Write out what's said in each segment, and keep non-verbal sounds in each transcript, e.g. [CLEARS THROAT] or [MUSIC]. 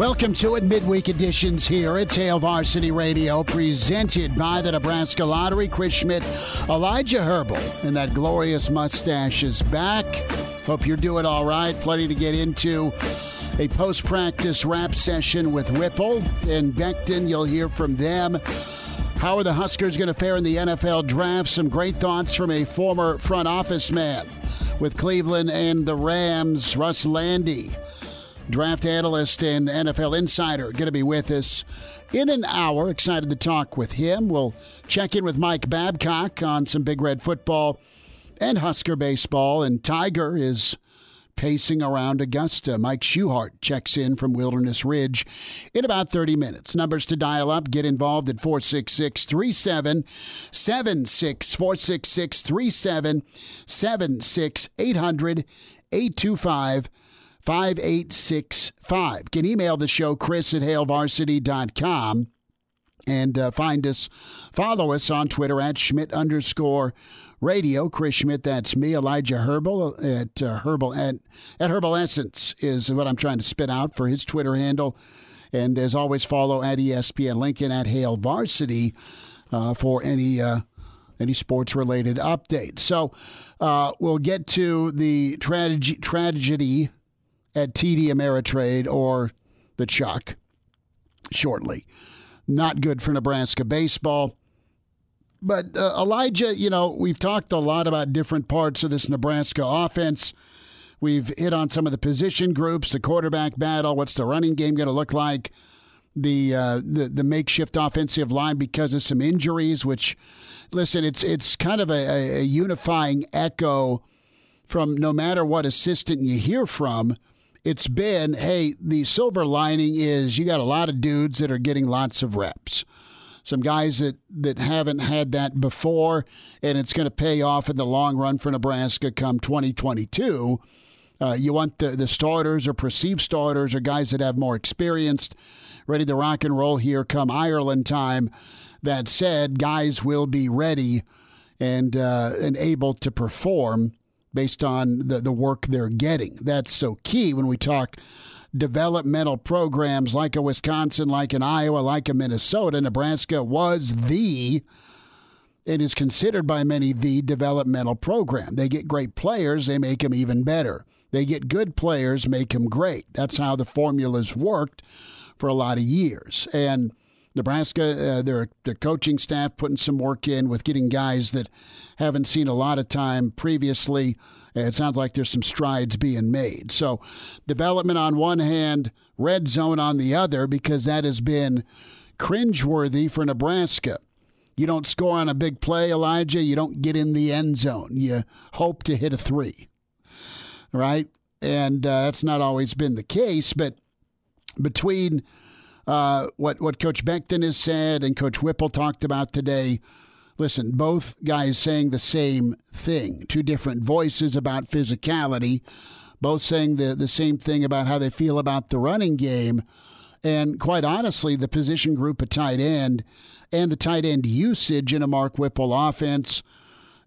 Welcome to it, midweek editions here at Hail Varsity Radio, presented by the Nebraska Lottery. Chris Schmidt, Elijah Herbal, and that glorious mustache is back. Hope you're doing all right. Plenty to get into. A post practice wrap session with Whipple and Beckton. You'll hear from them. How are the Huskers going to fare in the NFL draft? Some great thoughts from a former front office man with Cleveland and the Rams, Russ Lande draft analyst and NFL insider, going to be with us in an hour. Excited to talk with him. We'll check in with Mike Babcock on some Big Red football and Husker baseball. And Tiger is pacing around Augusta. Mike Schuhart checks in from Wilderness Ridge in about 30 minutes. Numbers to dial up, get involved at 466 3776 466 3776 800 825 5865. Can email the show, chris at hailvarsity.com. And uh, find us, follow us on Twitter at Schmidt underscore radio. Chris Schmidt, that's me. Elijah Herbal at uh, Herbal at, at Herbal Essence is what I'm trying to spit out for his Twitter handle. And as always, follow at ESPN Lincoln at Hail Varsity uh, for any uh, any sports related updates. So uh, we'll get to the tragedy tragedy at TD Ameritrade or the Chuck shortly. Not good for Nebraska baseball. But uh, Elijah, you know, we've talked a lot about different parts of this Nebraska offense. We've hit on some of the position groups, the quarterback battle. What's the running game going to look like? The, uh, the the makeshift offensive line because of some injuries. Which, listen, it's it's kind of a, a unifying echo from no matter what assistant you hear from it's been hey, the silver lining is you got a lot of dudes that are getting lots of reps. Some guys that, that haven't had that before, and it's going to pay off in the long run for Nebraska come 2022. Uh, you want the, the starters or perceived starters or guys that have more experience, ready to rock and roll here come Ireland time. That said, guys will be ready and uh, and able to perform based on the, the work they're getting. That's so key when we talk developmental programs like a Wisconsin, like an Iowa, like a Minnesota. Nebraska was the it is considered by many the developmental program. They get great players, they make them even better. They get good players, make them great. That's how the formulas worked for a lot of years. And Nebraska, uh, their their coaching staff putting some work in with getting guys that haven't seen a lot of time previously. It sounds like there's some strides being made. So, development on one hand, red zone on the other, because that has been cringeworthy for Nebraska. You don't score on a big play, Elijah. You don't get in the end zone. You hope to hit a three, right? And uh, that's not always been the case. But between uh, what what Coach Beckton has said and Coach Whipple talked about today. Listen, both guys saying the same thing, two different voices about physicality, both saying the, the same thing about how they feel about the running game. And quite honestly, the position group at tight end and the tight end usage in a Mark Whipple offense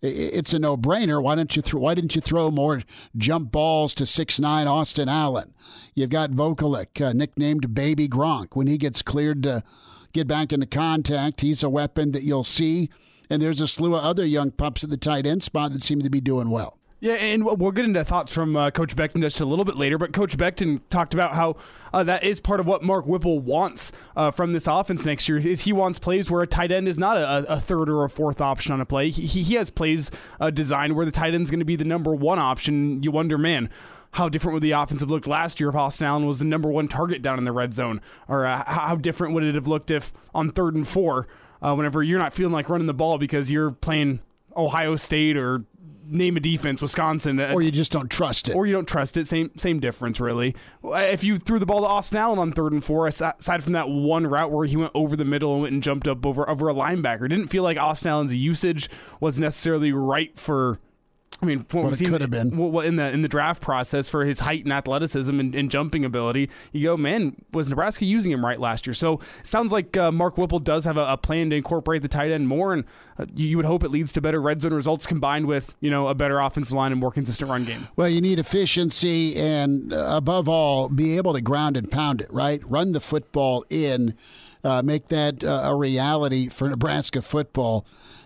it's a no-brainer. Why don't you why didn't you throw more jump balls to six nine Austin Allen? You've got Vokolek, uh, nicknamed Baby Gronk. When he gets cleared to get back into contact, he's a weapon that you'll see. And there's a slew of other young pups at the tight end spot that seem to be doing well. Yeah, and we'll get into thoughts from uh, Coach Beckton just a little bit later. But Coach Beckton talked about how uh, that is part of what Mark Whipple wants uh, from this offense next year. Is he wants plays where a tight end is not a, a third or a fourth option on a play. He, he has plays uh, designed where the tight end is going to be the number one option. You wonder, man how different would the offense have looked last year if Austin Allen was the number one target down in the red zone? Or uh, how different would it have looked if on third and four, uh, whenever you're not feeling like running the ball because you're playing Ohio State or name a defense, Wisconsin, or you just don't trust it, or you don't trust it. Same same difference, really. If you threw the ball to Austin Allen on third and four, aside from that one route where he went over the middle and went and jumped up over over a linebacker, didn't feel like Austin Allen's usage was necessarily right for I mean, what, what it could have been in the in the draft process for his height and athleticism and, and, jumping ability. You go, man, was Nebraska using him right last year? So sounds like uh, Mark Whipple does have a, a, plan to incorporate the tight end more, and uh, you would hope it leads to better red zone results combined with you know a better offensive line and more consistent run game. Well, you need efficiency and uh, above all, be able to ground and pound it. Right, run the football in, uh, make that uh, a reality for Nebraska football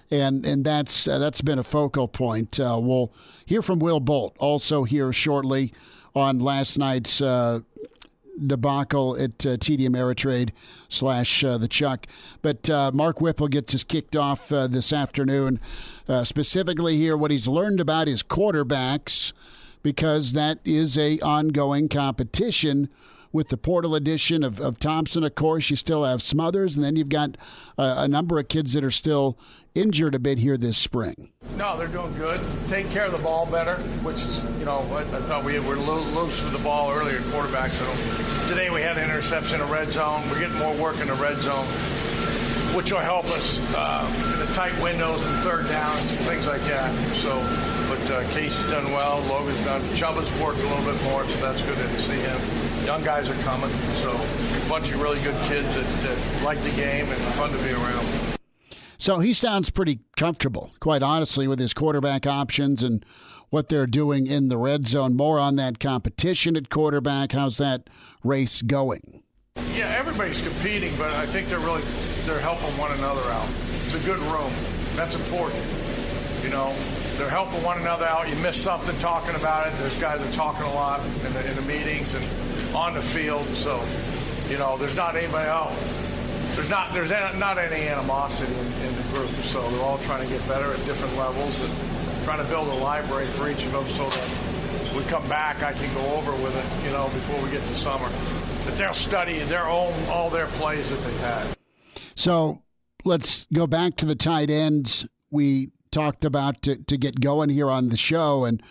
and and that's uh, that's been a focal point. Uh, we'll hear from Will Bolt also here shortly on last night's uh, debacle at uh, TD Ameritrade slash uh, the Chuck. But uh, Mark Whipple gets us kicked off uh, this afternoon, uh, specifically here what he's learned about his quarterbacks, because that is a ongoing competition with the portal edition of, of Thompson, of course, you still have Smothers, and then you've got uh, a number of kids that are still injured a bit here this spring. No, they're doing good. Take care of the ball better, which is, you know, I, I thought we were loose with the ball earlier, quarterbacks. So today we had an interception in red zone. We're getting more work in the red zone, which will help us uh, in the tight windows and third downs, things like that. So, uh, Casey's done well. Logan's done. Chubba's worked a little bit more, so that's good to see him. Young guys are coming, so a bunch of really good kids that, that like the game and fun to be around. So he sounds pretty comfortable, quite honestly, with his quarterback options and what they're doing in the red zone. More on that competition at quarterback. How's that race going? Yeah, everybody's competing, but I think they're really they're helping one another out. It's a good room. That's important. You know, they're helping one another out. You miss something talking about it. There's guys that are talking a lot in the, in the meetings and on the field. So, you know, there's not anybody, out. there's not there's not any animosity in, in, the group. So they're all trying to get better at different levels and trying to build a library for each of them so that we come back, I can go over with it, you know, before we get to summer. That they'll study their own all their plays that they've had. So let's go back to the tight ends we talked about to, to get going here on the show and.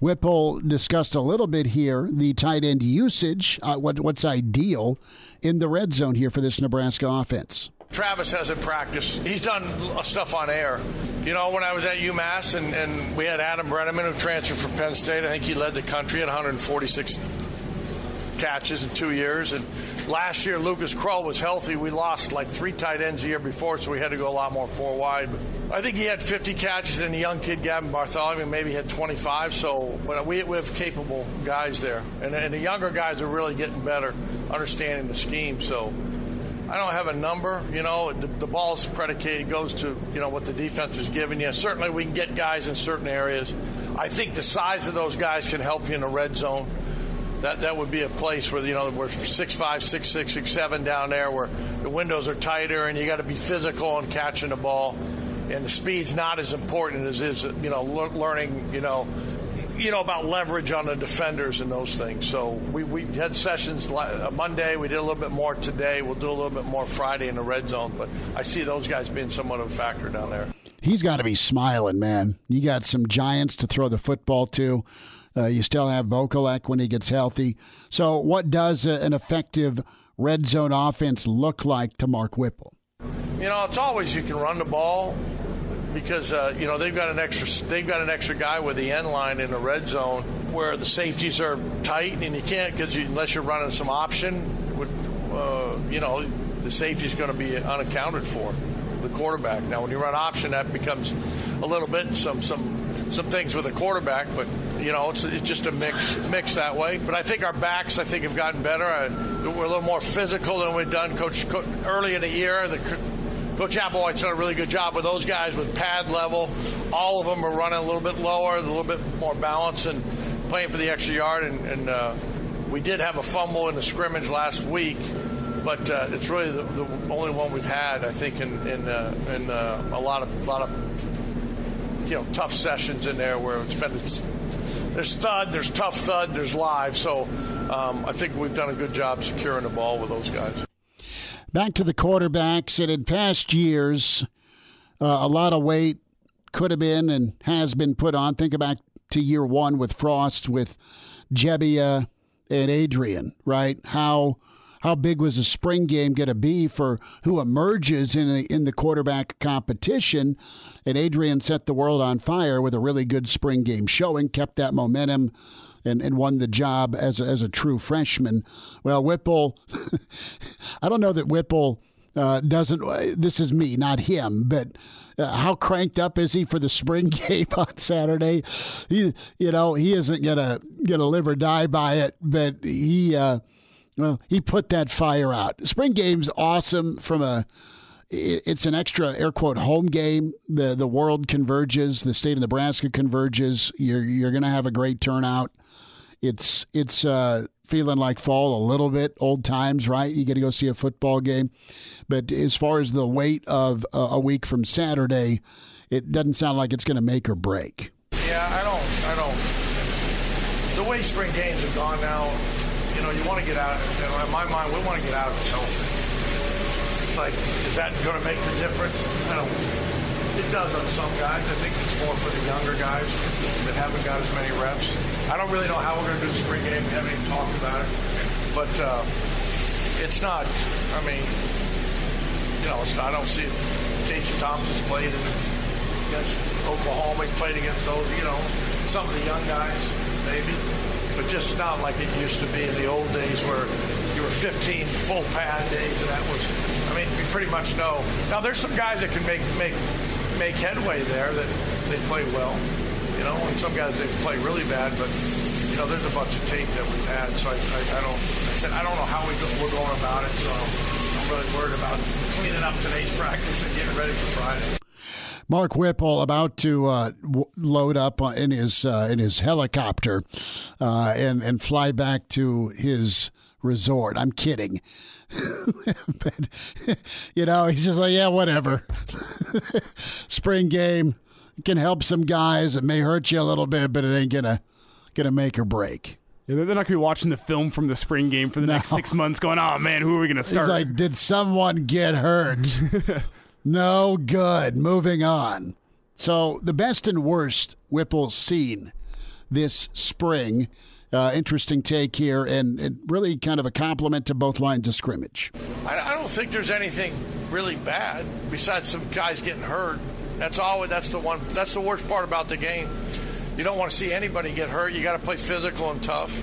Whipple discussed a little bit here the tight end usage, uh, what, what's ideal in the red zone here for this Nebraska offense. Travis hasn't practiced. He's done stuff on air. You know, when I was at UMass and, and we had Adam Breneman who transferred from Penn State, I think he led the country at 146 catches in two years. And last year, Lucas Krull was healthy. We lost like three tight ends the year before, so we had to go a lot more four wide. But I think he had 50 catches, and the young kid Gavin Bartholomew maybe had 25. So, but we, we have capable guys there, and, and the younger guys are really getting better, understanding the scheme. So. I don't have a number. You know, the, the ball's predicated goes to you know what the defense is giving you. Certainly, we can get guys in certain areas. I think the size of those guys can help you in the red zone that that would be a place where you know we're six five, six six, six seven down there, where the windows are tighter and you got to be physical and catching the ball, and the speed's not as important as is you know learning you know you know about leverage on the defenders and those things. So we, we had sessions uh, Monday. We did a little bit more today. We'll do a little bit more Friday in the red zone. But I see those guys being somewhat of a factor down there. He's got to be smiling, man. You got some giants to throw the football to. Uh, you still have Vokolek when he gets healthy. So, what does a, an effective red zone offense look like to Mark Whipple? You know, it's always you can run the ball because uh, you know they've got an extra they've got an extra guy with the end line in the red zone where the safeties are tight and you can't because you, unless you're running some option, uh, you know the safety's going to be unaccounted for the quarterback. Now, when you run option, that becomes a little bit some some some things with a quarterback, but you know, it's, it's just a mix mix that way. But I think our backs, I think, have gotten better. I, we're a little more physical than we've done, Coach. Co- early in the year, the Coach Applewhite's done a really good job with those guys with pad level. All of them are running a little bit lower, a little bit more balance, and playing for the extra yard. And, and uh, we did have a fumble in the scrimmage last week, but uh, it's really the, the, only one we've had, I think, in in, uh, in uh, a lot of lot of you know tough sessions in there where it's been. There's thud, there's tough thud, there's live. So um, I think we've done a good job securing the ball with those guys. Back to the quarterbacks, and in past years, uh, a lot of weight could have been and has been put on. Think back to year one with Frost, with Gebbia and Adrian, right? How how big was the spring game going to be for who emerges in the, in the quarterback competition? And Adrian set the world on fire with a really good spring game showing, kept that momentum. And, and won the job as a, as a true freshman. Well, Whipple, [LAUGHS] I don't know that Whipple uh, doesn't. This is me, not him, but uh, how cranked up is he for the spring [LAUGHS] game on Saturday? He, you know, he isn't gonna gonna live or die by it, but he, uh, well, he put that fire out. Spring game's awesome from a. It's an extra air quote home game. The the world converges. The state of Nebraska converges. You're you're gonna have a great turnout. It's it's uh, feeling like fall a little bit, old times, right? You get to go see a football game. But as far as the weight of a week from Saturday, it doesn't sound like it's going to make or break. Yeah, I don't, I don't. The way spring games have gone now, know, you want to get out. Of, you in my mind, we want to get out of the health. It's like, is that going to make the difference? I don't. It does on some guys. I think it's more for the younger guys that haven't got as many reps. I don't really know how we're going to do the spring game. We haven't even talked about it. But uh, it's not, I mean, you know, I don't see Casey Thompson's played against Oklahoma. He played against those, you know, some of the young guys, maybe. But just not like it used to be in the old days where you were 15 full pad days, and that was, I mean, we pretty much know. Now, there's some guys that can make make make headway there that they play well. You know, and some guys they play really bad, but you know, there's a bunch of tape that we've had. So I, I, I don't. I said I don't know how we we're going about it. So I'm really worried about cleaning up today's [LAUGHS] practice and getting ready for Friday. Mark Whipple about to uh, w- load up in his uh, in his helicopter uh, and and fly back to his resort. I'm kidding. [LAUGHS] but [LAUGHS] you know, he's just like, yeah, whatever. [LAUGHS] Spring game can help some guys. It may hurt you a little bit, but it ain't gonna gonna make or break. Yeah, they're not going to be watching the film from the spring game for the no. next six months, going, "Oh man, who are we going to start?" He's like, "Did someone get hurt?" No good. Moving on. So the best and worst Whipple's seen this spring uh, interesting take here, and, and, really kind of a compliment to both lines of scrimmage. I, I, don't think there's anything really bad besides some guys getting hurt. That's all. That's the one. That's the worst part about the game. You don't want to see anybody get hurt. You got to play physical and tough.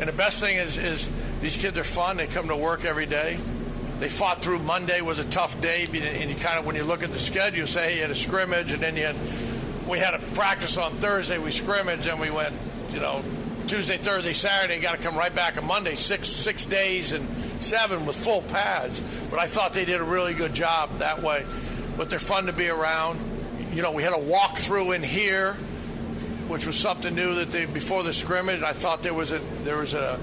And the best thing is, is these kids are fun. They come to work every day. They fought through Monday was a tough day, and you kind of when you look at the schedule, say hey, you had a scrimmage, and then you had we had a practice on Thursday. We scrimmaged, and we went, you know, Tuesday, Thursday, Saturday. Got to come right back on Monday. Six six days and seven with full pads. But I thought they did a really good job that way. But they're fun to be around. You know, we had a walkthrough in here, which was something new that they before the scrimmage. I thought there was a there was a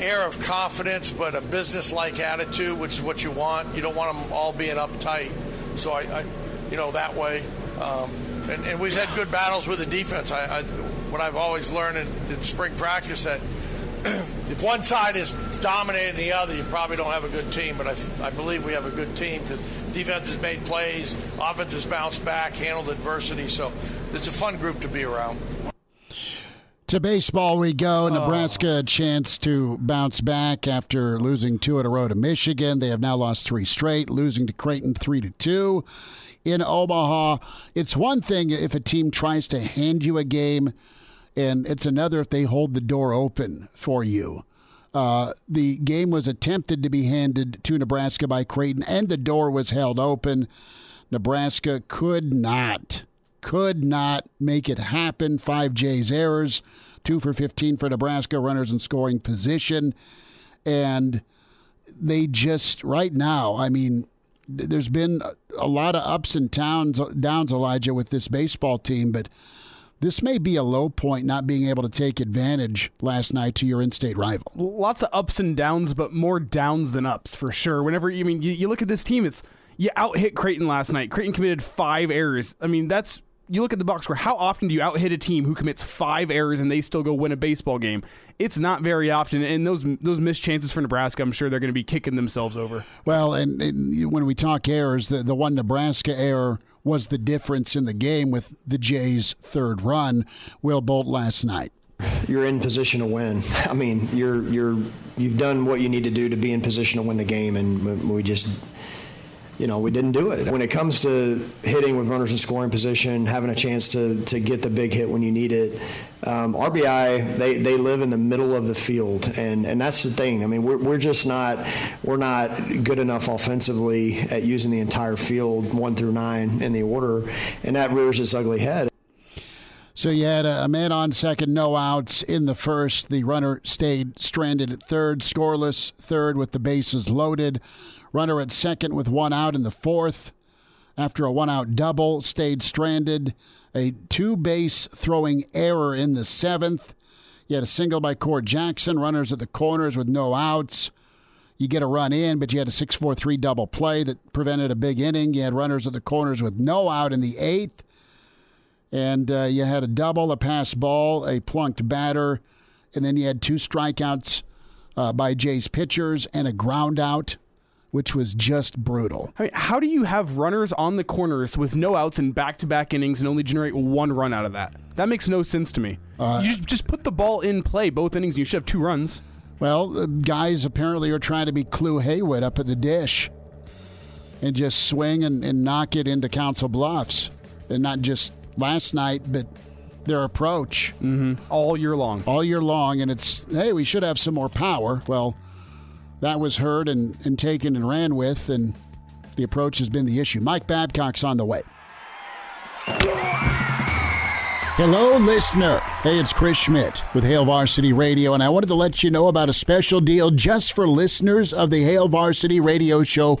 air of confidence, but a business-like attitude, which is what you want. You don't want them all being uptight. So I, I you know, that way. Um, and, and, we've had good battles with the defense. I, I, what I've always learned in, in spring practice that [CLEARS THROAT] if one side is dominating the other, you probably don't have a good team. But I, I believe we have a good team because defense has made plays, offense has bounced back, handled adversity. So it's a fun group to be around. To baseball we go. Nebraska a chance to bounce back after losing two in a row to Michigan. They have now lost three straight, losing to Creighton three to two in Omaha. It's one thing if a team tries to hand you a game and it's another if they hold the door open for you. Uh, the game was attempted to be handed to Nebraska by Creighton, and the door was held open. Nebraska could not, could not make it happen. Five J's errors, two for 15 for Nebraska, runners in scoring position. And they just, right now, I mean, there's been a lot of ups and downs, downs, Elijah, with this baseball team, but this may be a low point not being able to take advantage last night to your in-state rival. Lots of ups and downs, but more downs than ups for sure. Whenever you I mean you, you look at this team, it's you out hit Creighton last night. Creighton committed five errors. I mean that's you look at the box score. How often do you out hit a team who commits five errors and they still go win a baseball game? It's not very often, and those those missed chances for Nebraska, I'm sure they're going to be kicking themselves over. Well, and, and when we talk errors, the the one Nebraska error was the difference in the game with the Jays' third run. Will Bolt last night. You're in position to win. I mean, you're you're you've done what you need to do to be in position to win the game, and we just you know, we didn't do it. When it comes to hitting with runners in scoring position, having a chance to, to get the big hit when you need it, um, RBI, they, they live in the middle of the field, and, and that's the thing. I mean, we're, we're just not we're not good enough offensively at using the entire field one through nine in the order, and that rears its ugly head. So you had a man on second, no outs in the first. The runner stayed stranded at third, scoreless third with the bases loaded. Runner at second with one out in the fourth. After a one out double, stayed stranded. A two base throwing error in the seventh. You had a single by Cord Jackson. Runners at the corners with no outs. You get a run in, but you had a 6 4 3 double play that prevented a big inning. You had runners at the corners with no out in the eighth. And uh, you had a double, a pass ball, a plunked batter. And then you had two strikeouts uh, by Jay's pitchers and a ground out which was just brutal. I mean, how do you have runners on the corners with no outs in back-to-back innings and only generate one run out of that? That makes no sense to me. Uh, you just, just put the ball in play both innings. And you should have two runs. Well, uh, guys apparently are trying to be Clu Haywood up at the dish and just swing and, and knock it into Council Bluffs, and not just last night, but their approach mm-hmm. all year long. All year long, and it's hey, we should have some more power. Well that was heard and, and taken and ran with, and the approach has been the issue. Mike Babcock's on the way. Hello, listener. Hey, it's Chris Schmidt with Hail Varsity Radio, and I wanted to let you know about a special deal just for listeners of the Hail Varsity Radio Show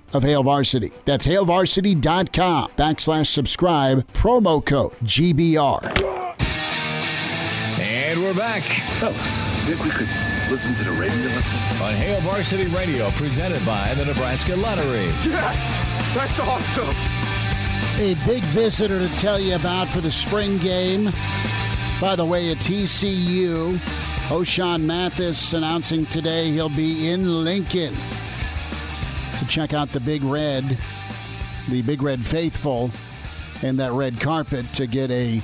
of Hail Varsity. That's hailvarsity.com backslash subscribe, promo code GBR. And we're back. Fellas, think we could listen to the radio listen? On Hail Varsity Radio, presented by the Nebraska Lottery. Yes! That's awesome! A big visitor to tell you about for the spring game. By the way, at TCU, Ochaun Mathis announcing today he'll be in Lincoln to check out the Big Red, the Big Red Faithful, and that red carpet to get a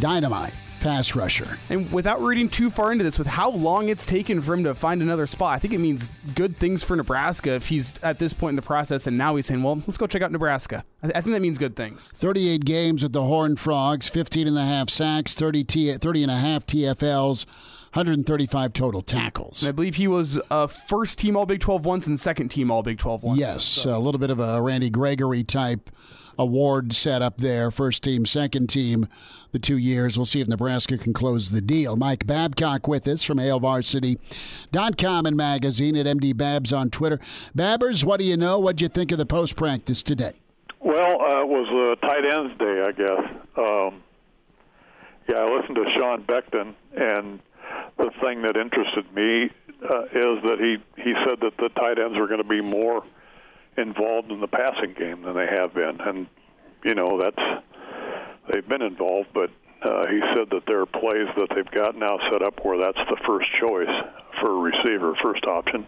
dynamite pass rusher. And without reading too far into this, with how long it's taken for him to find another spot, I think it means good things for Nebraska if he's at this point in the process and now he's saying, well, let's go check out Nebraska. I, th- I think that means good things. 38 games with the Horned Frogs, 15 and a half sacks, 30, T- 30 and a half TFLs. 135 total tackles. And I believe he was a first team All Big 12 once and second team All Big 12 once. Yes, so. a little bit of a Randy Gregory type award set up there. First team, second team, the two years. We'll see if Nebraska can close the deal. Mike Babcock with us from HailVarsity.com and magazine at MD Babs on Twitter. Babbers, what do you know? What'd you think of the post practice today? Well, uh, it was a tight ends day, I guess. Um, yeah, I listened to Sean Beckton, and the thing that interested me uh, is that he he said that the tight ends are going to be more involved in the passing game than they have been, and you know that's they've been involved, but uh, he said that there are plays that they've got now set up where that's the first choice for a receiver, first option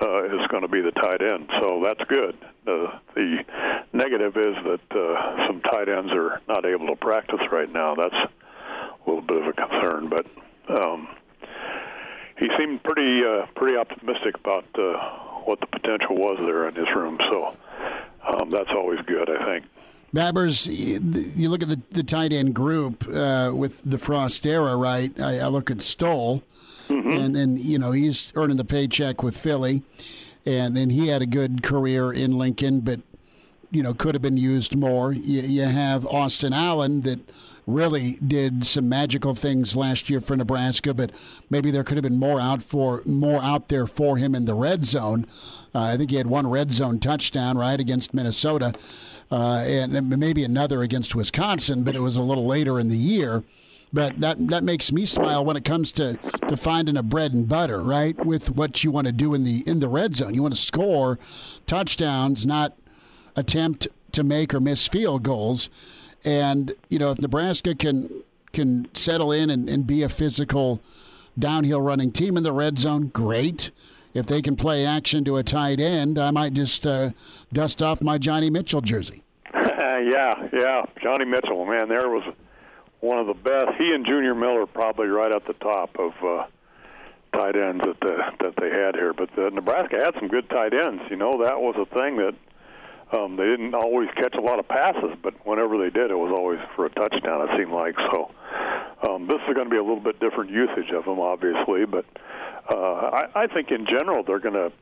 uh, is going to be the tight end. So that's good. Uh, the negative is that uh, some tight ends are not able to practice right now. That's a little bit of a concern, but um, he seemed pretty uh, pretty optimistic about uh, what the potential was there in his room. So um, that's always good, I think. Babbers, you look at the, the tight end group uh, with the Frost era, right? I, I look at Stoll, mm-hmm. and, and, you know, he's earning the paycheck with Philly, and, and he had a good career in Lincoln, but, you know, could have been used more. You, you have Austin Allen that really did some magical things last year for Nebraska, but maybe there could have been more out for more out there for him in the red zone. Uh, I think he had one red zone touchdown right against Minnesota uh, and maybe another against Wisconsin, but it was a little later in the year. But that that makes me smile when it comes to, to finding a bread and butter, right? With what you want to do in the in the red zone, you want to score touchdowns, not attempt to make or miss field goals. And you know, if Nebraska can can settle in and, and be a physical downhill running team in the red zone, great if they can play action to a tight end, I might just uh, dust off my Johnny Mitchell jersey. [LAUGHS] yeah, yeah, Johnny Mitchell, man, there was one of the best. He and Junior Miller probably right at the top of uh, tight ends that the, that they had here. But the, Nebraska had some good tight ends. You know, that was a thing that um, they didn't always catch a lot of passes, but whenever they did, it was always for a touchdown. It seemed like so. Um, this is going to be a little bit different usage of them, obviously, but uh, I, I think in general they're going to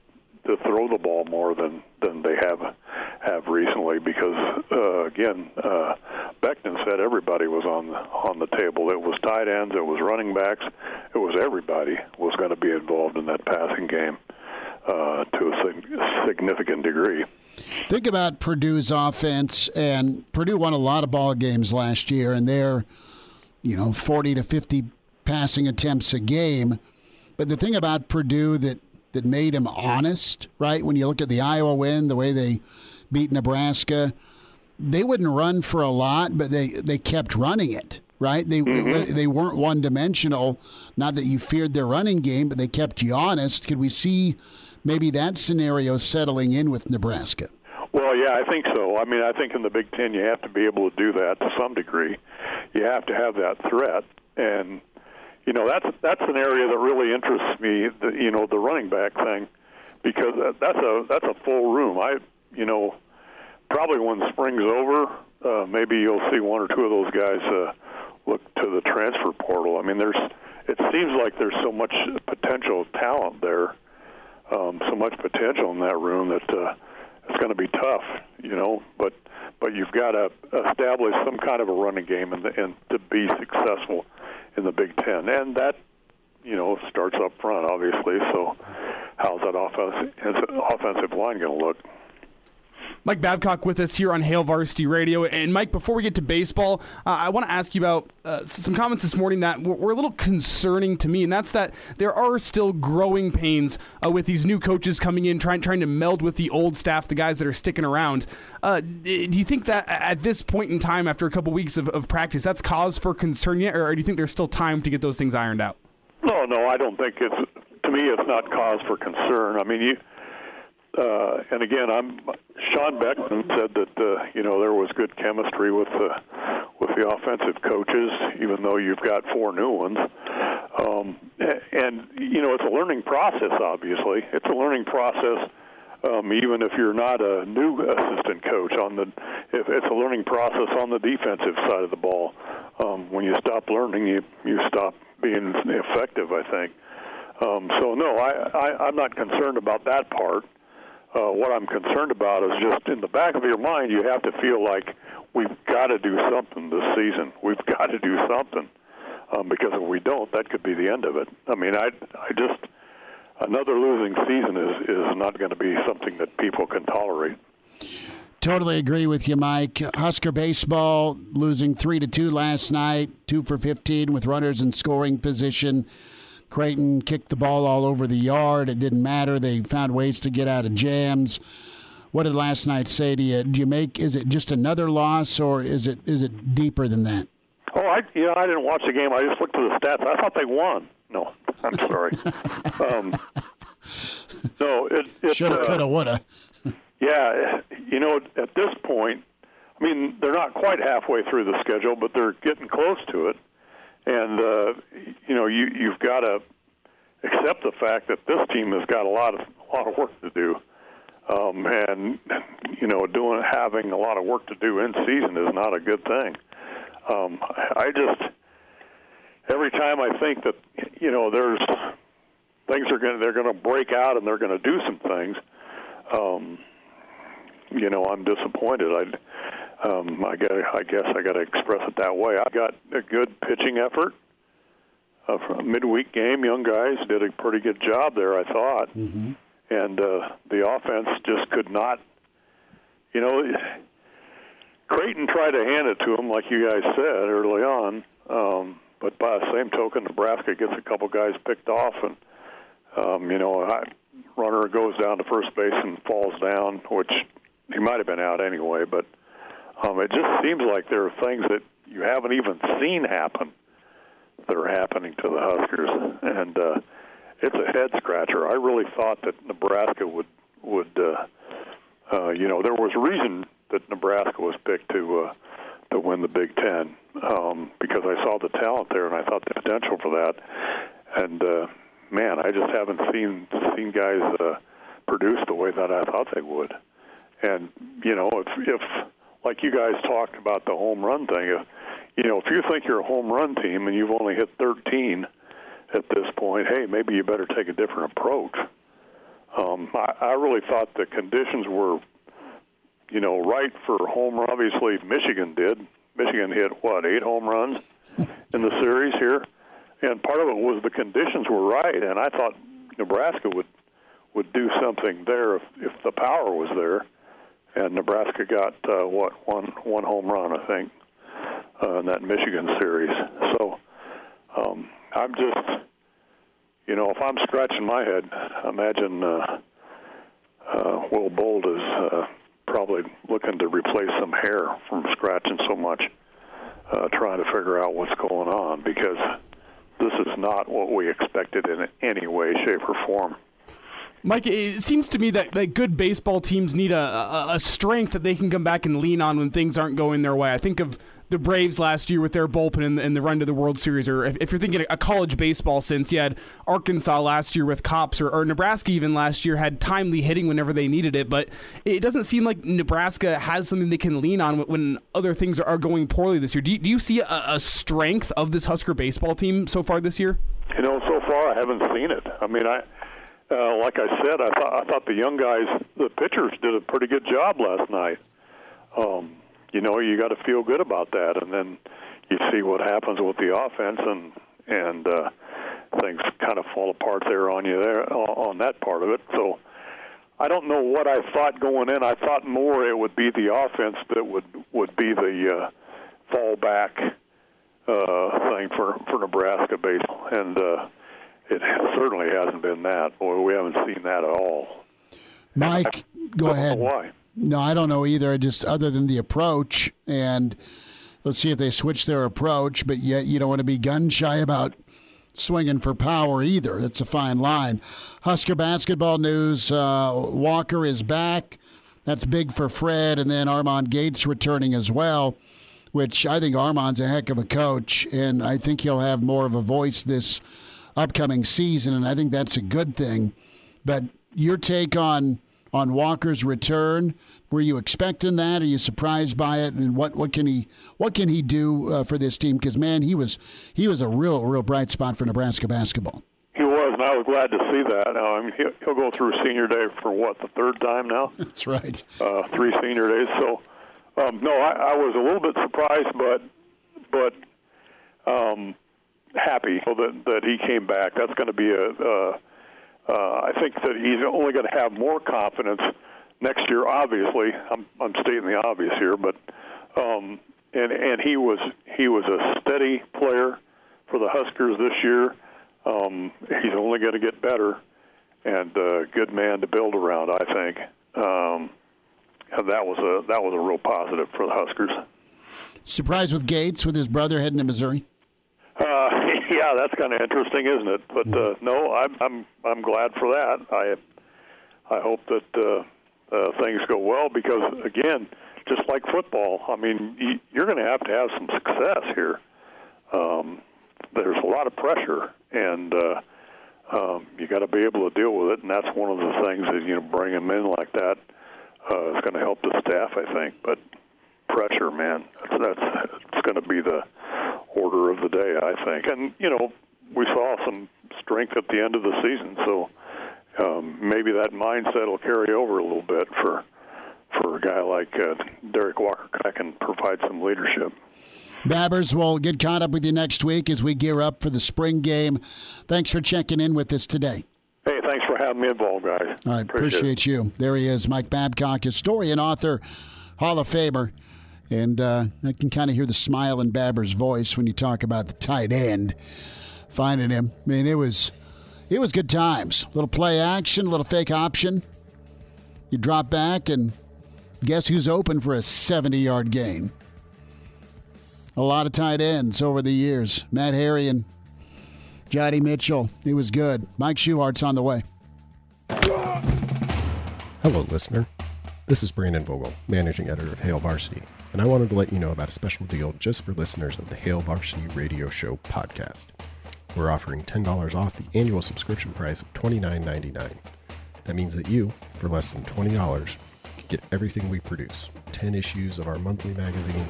to throw the ball more than than they have have recently because uh, again uh, Beckton said everybody was on on the table. It was tight ends, it was running backs, it was everybody was going to be involved in that passing game uh, to a sig- significant degree. Think about Purdue's offense, and Purdue won a lot of ball games last year, and they're you know forty to fifty passing attempts a game but the thing about Purdue that that made him honest, right? When you look at the Iowa win, the way they beat Nebraska, they wouldn't run for a lot, but they they kept running it, right? They mm-hmm. they weren't one dimensional. Not that you feared their running game, but they kept you honest. Could we see maybe that scenario settling in with Nebraska? Well, yeah, I think so. I mean, I think in the Big Ten you have to be able to do that to some degree. You have to have that threat, and you know that's that's an area that really interests me. The, you know the running back thing because that's a that's a full room. I you know probably when spring's over, uh, maybe you'll see one or two of those guys uh, look to the transfer portal. I mean, there's it seems like there's so much potential talent there, um, so much potential in that room that uh, it's going to be tough, you know. But but you've got to establish some kind of a running game and, and to be successful in the Big Ten, and that you know starts up front, obviously. So, how's that offense, offensive line going to look? Mike Babcock with us here on Hail Varsity Radio. And Mike, before we get to baseball, uh, I want to ask you about uh, some comments this morning that were, a little concerning to me, and that's that there are still growing pains uh, with these new coaches coming in, trying trying to meld with the old staff, the guys that are sticking around. Uh, do you think that at this point in time, after a couple weeks of, of practice, that's cause for concern yet, or do you think there's still time to get those things ironed out? No, no, I don't think it's. To me, it's not cause for concern. I mean, you uh, and again, I'm Sean Beckton said that uh, you know there was good chemistry with the with the offensive coaches, even though you've got four new ones. Um, and you know it's a learning process. Obviously, it's a learning process. Um, even if you're not a new assistant coach on the, if it's a learning process on the defensive side of the ball. Um, when you stop learning, you you stop being effective. I think. Um, so no, I, I I'm not concerned about that part uh, what I'm concerned about is just in the back of your mind, you have to feel like we've got to do something this season. We've got to do something um, because if we don't, that could be the end of it. I mean, I, I just another losing season is is not going to be something that people can tolerate. Totally agree with you, Mike. Husker baseball losing three to two last night, two for fifteen with runners in scoring position. Creighton kicked the ball all over the yard. It didn't matter. They found ways to get out of jams. What did last night say to you? Do you make is it just another loss or is it is it deeper than that? Oh, I you know I didn't watch the game. I just looked at the stats. I thought they won. No, I'm sorry. [LAUGHS] um, no, it, it shoulda, uh, coulda, woulda. [LAUGHS] yeah, you know, at this point, I mean, they're not quite halfway through the schedule, but they're getting close to it and uh, you know you you've got to accept the fact that this team has got a lot of a lot of work to do. um, and you know, doing having a lot of work to do in season is not a good thing. Um, I just every time I think that you know there's things are going they're going to break out and they're going to do some things. Um, you know, I'm disappointed. I, um, I got, I guess I got to express it that way. I got a good pitching effort. Uh, a midweek game, young guys did a pretty good job there, I thought. Mm-hmm. And uh, the offense just could not. You know, Creighton tried to hand it to them, like you guys said early on. Um, but by the same token, Nebraska gets a couple guys picked off, and um, you know, a runner goes down to first base and falls down, which he might have been out anyway. But um, it just seems like there are things that you haven't even seen happen that are happening to the Huskers, and uh, it's a head scratcher. I really thought that Nebraska would would uh, uh, you know there was reason that Nebraska was picked to uh, to win the Big Ten um, because I saw the talent there and I thought the potential for that. And uh, man, I just haven't seen seen guys uh, produce the way that I thought they would. And you know, if if like you guys talked about the home run thing, if you know, if you think you're a home run team and you've only hit 13 at this point, hey, maybe you better take a different approach. Um, I, I really thought the conditions were you know, right for home run. Obviously, Michigan did. Michigan hit what eight home runs in the series here, and part of it was the conditions were right. And I thought Nebraska would would do something there if if the power was there. And Nebraska got uh, what one one home run, I think, uh, in that Michigan series. So um, I'm just, you know, if I'm scratching my head, imagine uh, uh, Will Bolt is. Uh, probably looking to replace some hair from scratching so much, uh, trying to figure out what's going on because this is not what we expected in any way, shape, or form. Mike, it seems to me that, that good baseball teams need a, a, a strength that they can come back and lean on when things aren't going their way. I think of the Braves last year with their bullpen in the, the run to the World Series, or if, if, you're thinking a college baseball sense, you had Arkansas last year with Kopps, or, or, Nebraska even last year had timely hitting whenever they needed it. But it doesn't seem like Nebraska has something they can lean on when other things are going poorly this year. Do you, do you see a, a strength of this Husker baseball team so far this year? You know, so far I haven't seen it. I mean, I. Uh, like I said, I thought I thought the young guys, the pitchers, did a pretty good job last night. Um, you know you got to feel good about that, and then you see what happens with the offense, and and uh, things kind of fall apart there on you there on that part of it. So I don't know what I thought going in. I thought more it would be the offense that would would be the uh, fallback uh, thing for for Nebraska baseball, and uh, it certainly hasn't been that. Boy, we haven't seen that at all. Mike, go ahead. Why? No, I don't know either. Just other than the approach, and let's see if they switch their approach. But yet, you don't want to be gun shy about swinging for power either. That's a fine line. Husker basketball news: uh, Walker is back. That's big for Fred, and then Armon Gates returning as well. Which I think Armon's a heck of a coach, and I think he'll have more of a voice this upcoming season, and I think that's a good thing. But your take on on Walker's return. Were you expecting that? Are you surprised by it? And what, what can he what can he do uh, for this team? Because man, he was he was a real real bright spot for Nebraska basketball. He was, and I was glad to see that. I mean, he'll, he'll go through senior day for what the third time now. [LAUGHS] That's right. Uh, three senior days. So, um, no, I, I was a little bit surprised, but but um, happy that that he came back. That's going to be a. uh, I think that he's only going to have more confidence next year. Obviously, I'm, I'm stating the obvious here, but um, and and he was he was a steady player for the Huskers this year. Um, he's only going to get better, and a uh, good man to build around. I think um, and that was a that was a real positive for the Huskers. Surprised with Gates with his brother heading to Missouri. Uh, yeah, that's kind of interesting, isn't it? But uh, no, I'm I'm I'm glad for that. I I hope that uh, uh, things go well because again, just like football, I mean, you're going to have to have some success here. Um, there's a lot of pressure, and uh, um, you got to be able to deal with it, and that's one of the things that you know bring him in like that uh, is going to help the staff, I think. But pressure, man, that's, that's it's going to be the order of the day, I think. And you know, we saw some strength at the end of the season, so um, maybe that mindset will carry over a little bit for for a guy like uh, Derek Walker that can provide some leadership. Babbers, we'll get caught up with you next week as we gear up for the spring game. Thanks for checking in with us today. Hey, thanks for having me involved, guys. Right, appreciate, appreciate you. There he is, Mike Babcock, historian, author, Hall of Famer. And uh, I can kind of hear the smile in Babber's voice when you talk about the tight end finding him. I mean, it was it was good times. A little play action, a little fake option. You drop back and guess who's open for a 70 yard gain? A lot of tight ends over the years. Matt Harry and Johnny Mitchell. He was good. Mike Schuchart's on the way. Hello, listener. This is Brandon Vogel, managing editor of Hail Varsity, and I wanted to let you know about a special deal just for listeners of the Hail Varsity Radio Show podcast. We're offering $10 off the annual subscription price of $29.99. That means that you, for less than $20, can get everything we produce 10 issues of our monthly magazine,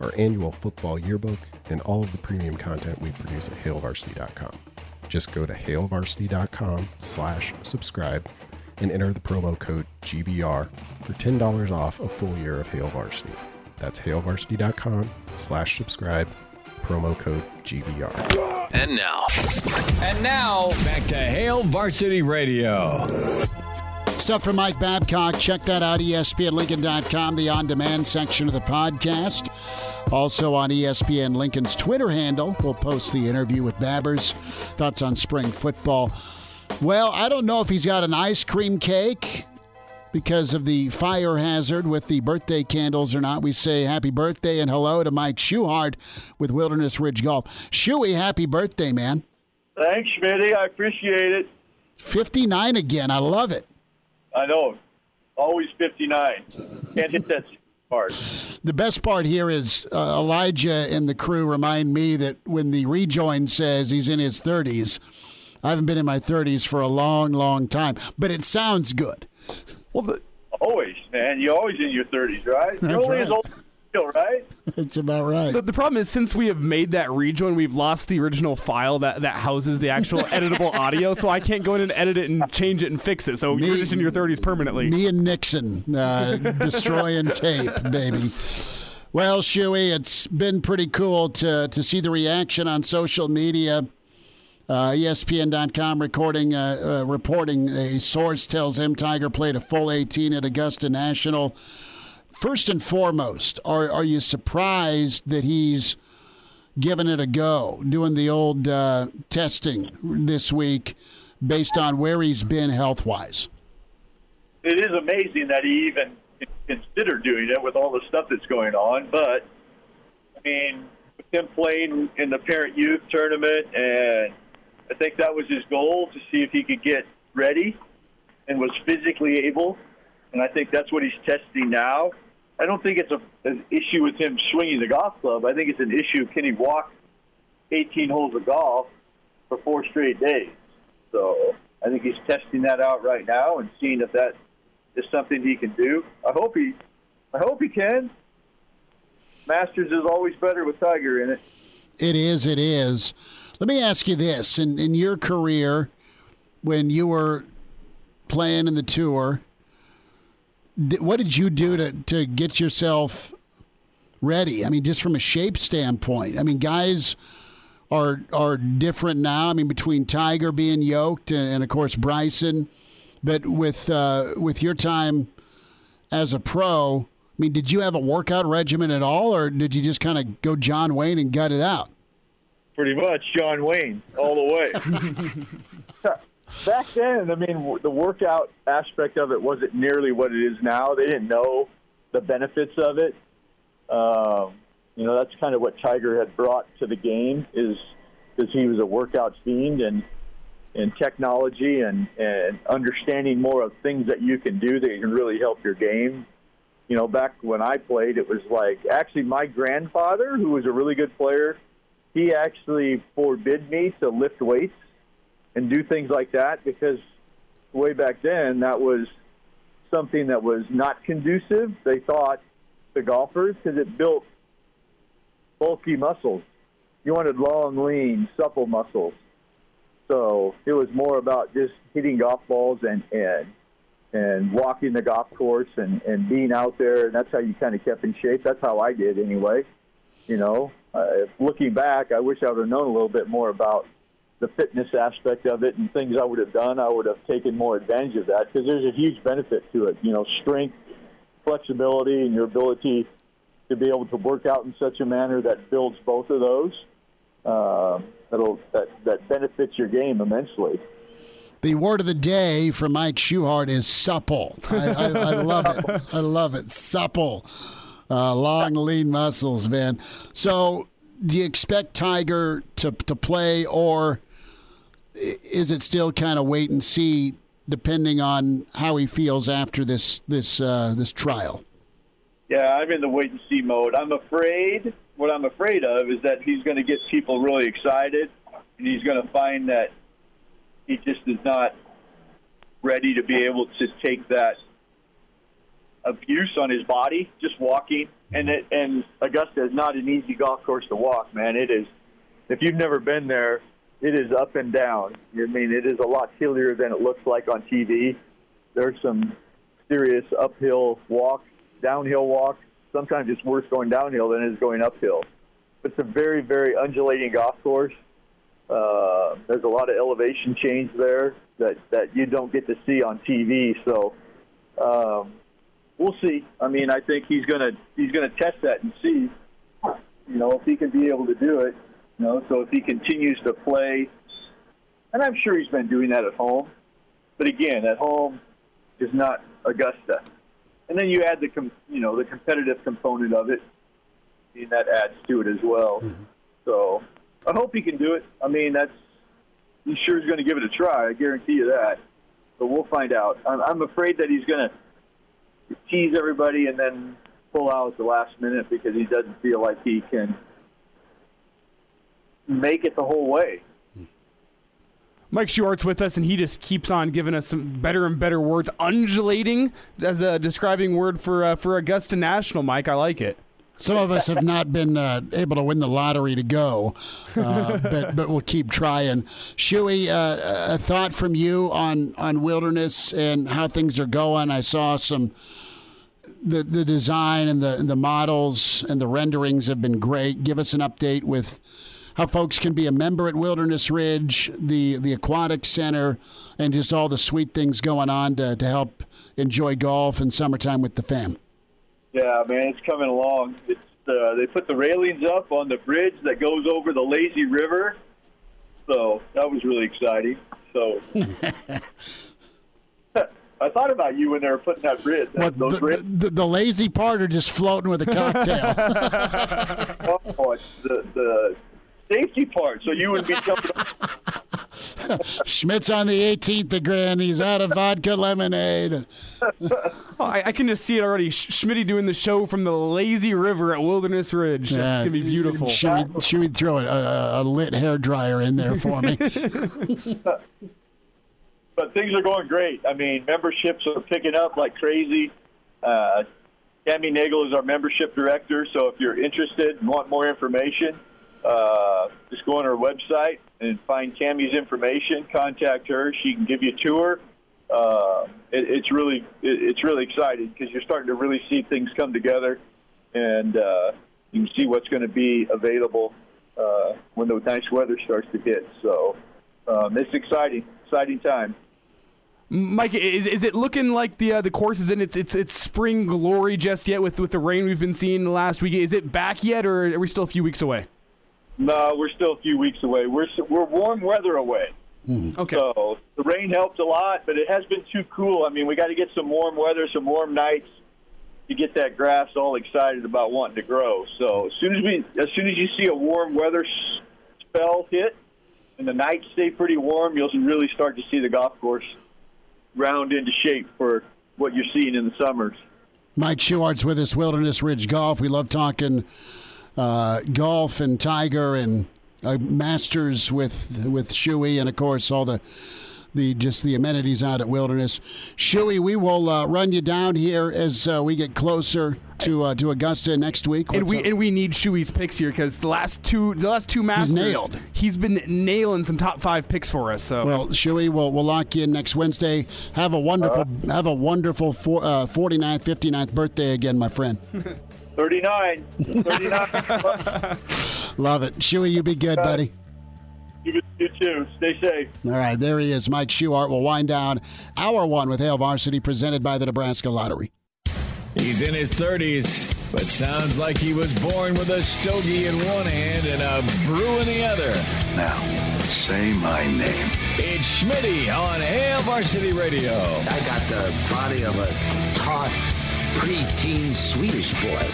our annual football yearbook, and all of the premium content we produce at hailvarsity.com. Just go to hailvarsity.com slash subscribe and enter the promo code GBR for $10 off a full year of Hail Varsity. That's hailvarsity.com slash subscribe, promo code GBR. And now. And now, back to Hail Varsity Radio. Stuff from Mike Babcock. Check that out, ESPNLincoln.com, the on demand section of the podcast. Also on ESPN Lincoln's Twitter handle, we'll post the interview with Babbers. Thoughts on spring football. Well, I don't know if he's got an ice cream cake because of the fire hazard with the birthday candles or not. We say happy birthday and hello to Mike Schuchart with Wilderness Ridge Golf. Shuey, happy birthday, man. Thanks, Schmitty. I appreciate it. 59 again. I love it. I know. Always 59. Can't hit that part. The best part here is uh, Elijah and the crew remind me that when the rejoin says he's in his 30s, I haven't been in my 30s for a long, long time, but it sounds good. Well, the, always, man. You're always in your 30s, right? You're only right. as old right? That's [LAUGHS] about right. The, the, problem is, since we have made that rejoin, we've lost the original file that, that houses the actual [LAUGHS] editable audio, so I can't go in and edit it and change it and fix it. So me, you're just in your 30s permanently. Me and Nixon uh, [LAUGHS] destroying tape, baby. Well, Shuey, it's been pretty cool to, to see the reaction on social media uh, ESPN.com recording, uh, uh, reporting a source tells him Tiger played a full 18 at Augusta National. First and foremost, are, are you surprised that he's given it a go, doing the old uh, testing this week based on where he's been health wise? It is amazing that he even considered doing it with all the stuff that's going on. But, I mean, with him playing in the parent youth tournament and I think that was his goal to see if he could get ready and was physically able. And I think that's what he's testing now. I don't think it's a, an issue with him swinging the golf club. I think it's an issue can he walk 18 holes of golf for four straight days. So I think he's testing that out right now and seeing if that is something he can do. I hope he, I hope he can. Masters is always better with Tiger in it. It is. It is. Let me ask you this: in in your career, when you were playing in the tour, what did you do to to get yourself ready? I mean, just from a shape standpoint. I mean, guys are are different now. I mean, between Tiger being yoked and, and of course Bryson, but with uh, with your time as a pro, I mean, did you have a workout regimen at all, or did you just kind of go John Wayne and gut it out? Pretty much John Wayne all the way. [LAUGHS] [LAUGHS] Back then, I mean, the workout aspect of it wasn't nearly what it is now. They didn't know the benefits of it. Um, you know, that's kind of what Tiger had brought to the game is because he was a workout fiend and and technology and and understanding more of things that you can do that can really help your game. You know, back when I played, it was like actually my grandfather, who was a really good player, he actually forbid me to lift weights and do things like that because way back then that was something that was not conducive. They thought the golfers because it built bulky muscles. You wanted long, lean, supple muscles. So it was more about just hitting golf balls and and and walking the golf course and and being out there. And that's how you kind of kept in shape. That's how I did anyway. You know, looking back, I wish I would have known a little bit more about the fitness aspect of it and things I would have done. I would have taken more advantage of that because there's a huge benefit to it. You know, strength, flexibility, and your ability to be able to work out in such a manner that builds both of those. Uh, that'll that that benefits your game immensely. The word of the day from Mike Schuchart is supple. I, I, I love it. [LAUGHS] I love it. Supple. Uh, long, lean muscles, man. So, do you expect Tiger to to play, or is it still kind of wait and see, depending on how he feels after this this uh, this trial? Yeah, I'm in the wait and see mode. I'm afraid. What I'm afraid of is that he's going to get people really excited, and he's going to find that he just is not ready to be able to take that abuse on his body just walking. And it, and Augusta is not an easy golf course to walk, man. It is. If you've never been there, it is up and down. I mean, it is a lot hillier than it looks like on TV. There's some serious uphill walks, downhill walks. Sometimes it's worse going downhill than it is going uphill. It's a very, very undulating golf course. Uh, there's a lot of elevation change there that, that you don't get to see on TV. So um, we'll see. I mean, I think he's gonna he's gonna test that and see, you know, if he can be able to do it. You know, so if he continues to play, and I'm sure he's been doing that at home, but again, at home is not Augusta. And then you add the com- you know the competitive component of it, and that adds to it as well. Mm-hmm. So I hope he can do it. I mean, that's he sure is going to give it a try. I guarantee you that. But we'll find out. I'm, I'm afraid that he's going to tease everybody and then pull out at the last minute because he doesn't feel like he can make it the whole way. Mike Schuchart's with us, and he just keeps on giving us some better and better words. Undulating as a describing word for uh, for Augusta National. Mike, I like it. Some of us have not been uh, able to win the lottery to go, uh, but but we'll keep trying. Shuey, uh, a thought from you on on wilderness and how things are going. I saw some the the design and the the models and the renderings have been great. Give us an update with how folks can be a member at Wilderness Ridge, the the aquatic center, and just all the sweet things going on to to help enjoy golf and summertime with the fam. Yeah, man, it's coming along. It's uh, they put the railings up on the bridge that goes over the lazy river, so that was really exciting. So. [LAUGHS] I thought about you when they were putting that bridge. What, those the, the, the, lazy part or just floating with a cocktail? [LAUGHS] oh, the, the safety part, so you would be jumping. [LAUGHS] Schmidt's on the 18th again. He's out of vodka lemonade. [LAUGHS] oh, I, I, can just see it already. Schmidt doing the show from the lazy river at Wilderness Ridge. That's yeah, gonna be beautiful. Should we, should we throw a, a lit hair dryer in there for me? [LAUGHS] but things are going great. I mean, memberships are picking up like crazy. Uh, Tammy Nagel is our membership director, so if you're interested and want more information, uh, just go on her website and find Tammy's information. Contact her; she can give you a tour. Uh, it, it's really it, it's really exciting because you're starting to really see things come together, and uh, you can see what's going to be available uh, when the nice weather starts to hit. So um, it's exciting, exciting time. Mike, is, is it looking like the uh, the course is in its its its spring glory just yet with with the rain we've been seeing the last week? Is it back yet, or are we still a few weeks away? No, we're still a few weeks away. We're we're warm weather away. Mm. Okay. So the rain helped a lot, but it has been too cool. I mean, we got to get some warm weather, some warm nights to get that grass all excited about wanting to grow. So as soon as we, as soon as you see a warm weather spell hit, and the nights stay pretty warm, you'll really start to see the golf course round into shape for what you're seeing in the summers. Mike Schuchart's with us, Wilderness Ridge Golf. We love talking uh, golf and Tiger and a masters with with Shuey, and of course all the the just the amenities out at Wilderness. Shuey, we will uh, run you down here as uh, we get closer to uh, to Augusta next week. and we up? and we need Shuey's picks here because the last two the last two masters nailed. He's been nailing some top five picks for us. So Well, Shuey, we'll, we'll lock you in next Wednesday. Have a wonderful have a wonderful for, uh, 49th, 59th birthday again, my friend. [LAUGHS] 39. 39. [LAUGHS] Love it. Shuey, you be good, buddy. you, you too. Stay safe. All right, there he is. Mike Schuchart will wind down hour one with Hail Varsity presented by the Nebraska Lottery. He's in his 30s, but sounds like he was born with a stogie in one hand and a brew in the other. Now, say my name. It's Schmitty on Hail Varsity Radio. I got the body of a taut, preteen Swedish boy.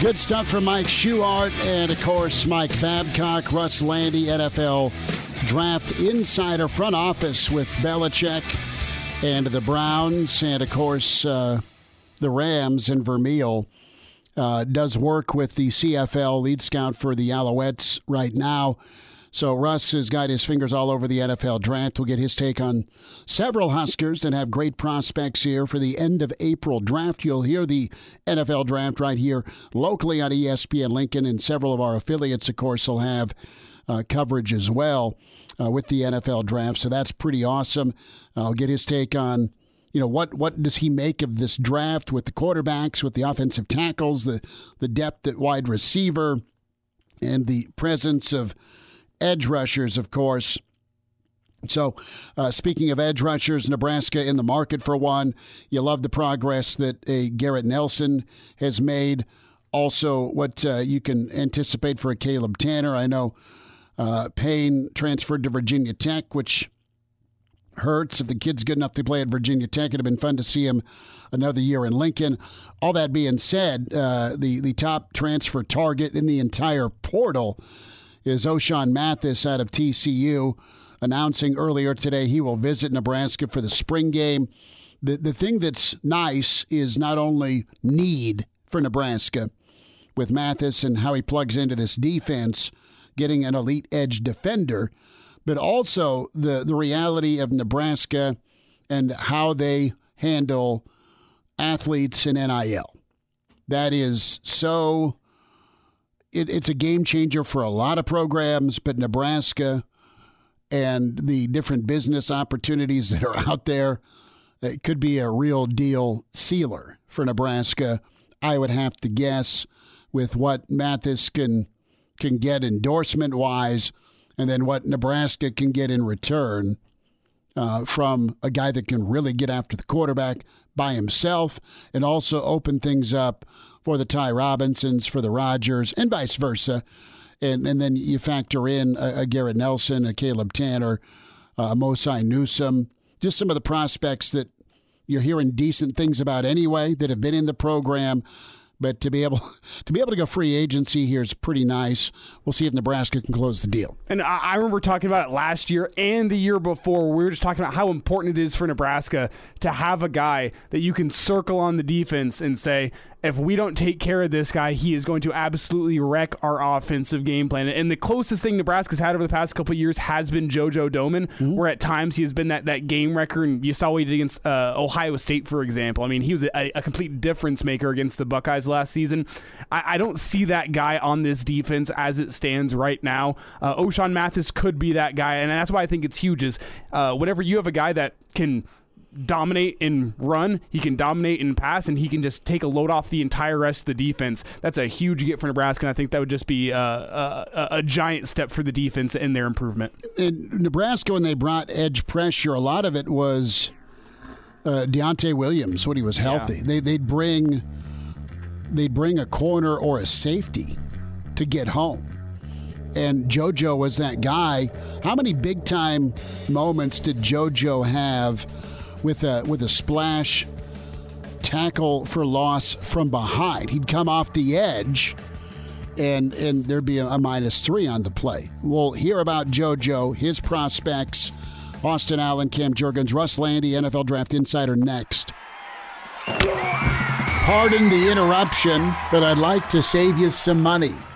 Good stuff from Mike Schuchart and, of course, Mike Babcock, Russ Lande, NFL Draft Insider Front Office with Belichick and the Browns, and, of course, uh, the Rams and Vermeil. Uh, does work with the CFL lead scout for the Alouettes right now. So Russ has got his fingers all over the NFL draft. We'll get his take on several Huskers that have great prospects here for the end of April draft. You'll hear the NFL draft right here locally on ESPN Lincoln, and several of our affiliates, of course, will have uh, coverage as well uh, with the NFL draft. So that's pretty awesome. I'll get his take on you know what what does he make of this draft with the quarterbacks, with the offensive tackles, the the depth at wide receiver, and the presence of edge rushers, of course. So, uh, speaking of edge rushers, Nebraska in the market for one. You love the progress that a Garrett Nelson has made. Also, what uh, you can anticipate for a Caleb Tannor. I know uh, Payne transferred to Virginia Tech, which hurts if the kid's good enough to play at Virginia Tech. It'd have been fun to see him another year in Lincoln. All that being said, uh, the the top transfer target in the entire portal is Ochaun Mathis out of TCU, announcing earlier today he will visit Nebraska for the spring game. The the thing that's nice is not only need for Nebraska with Mathis and how he plugs into this defense, getting an elite edge defender but also the, the reality of Nebraska and how they handle athletes in NIL. That is so, it, it's a game changer for a lot of programs, but Nebraska and the different business opportunities [LAUGHS] that are out there, it could be a real deal sealer for Nebraska. I would have to guess with what Mathis can can get endorsement wise and then what Nebraska can get in return uh, from a guy that can really get after the quarterback by himself and also open things up for the Ty Robinsons, for the Rogers, and vice versa. And, and then you factor in a, a Garrett Nelson, a Caleb Tannor, uh, Mosai Newsom, just some of the prospects that you're hearing decent things about anyway that have been in the program. But to be able [LAUGHS] to be able to go free agency here is pretty nice. We'll see if Nebraska can close the deal. And I remember talking about it last year and the year before. We were just talking about how important it is for Nebraska to have a guy that you can circle on the defense and say, if we don't take care of this guy, he is going to absolutely wreck our offensive game plan. And the closest thing Nebraska's had over the past couple of years has been JoJo Domann, where at times he has been that, that game wrecker. And you saw what he did against uh, Ohio State, for example. I mean, he was a, a complete difference maker against the Buckeyes last season. I, I don't see that guy on this defense as it stands right now. Uh, Ochaun Mathis could be that guy, and that's why I think it's huge. Is uh, whenever you have a guy that can dominate in run, he can dominate in pass, and he can just take a load off the entire rest of the defense. That's a huge get for Nebraska, and I think that would just be uh, a, a, a giant step for the defense in their improvement. In Nebraska, when they brought edge pressure, a lot of it was uh, Deontai Williams when he was healthy. Yeah. They they'd bring they'd bring a corner or a safety to get home. And JoJo was that guy. How many big time moments did JoJo have with a with a splash tackle for loss from behind? He'd come off the edge and and there'd be a, a minus three on the play. We'll hear about JoJo, his prospects, Austin Allen, Cam Jurgens, Russ Lande, NFL Draft Insider next. Pardon the interruption, but I'd like to save you some money.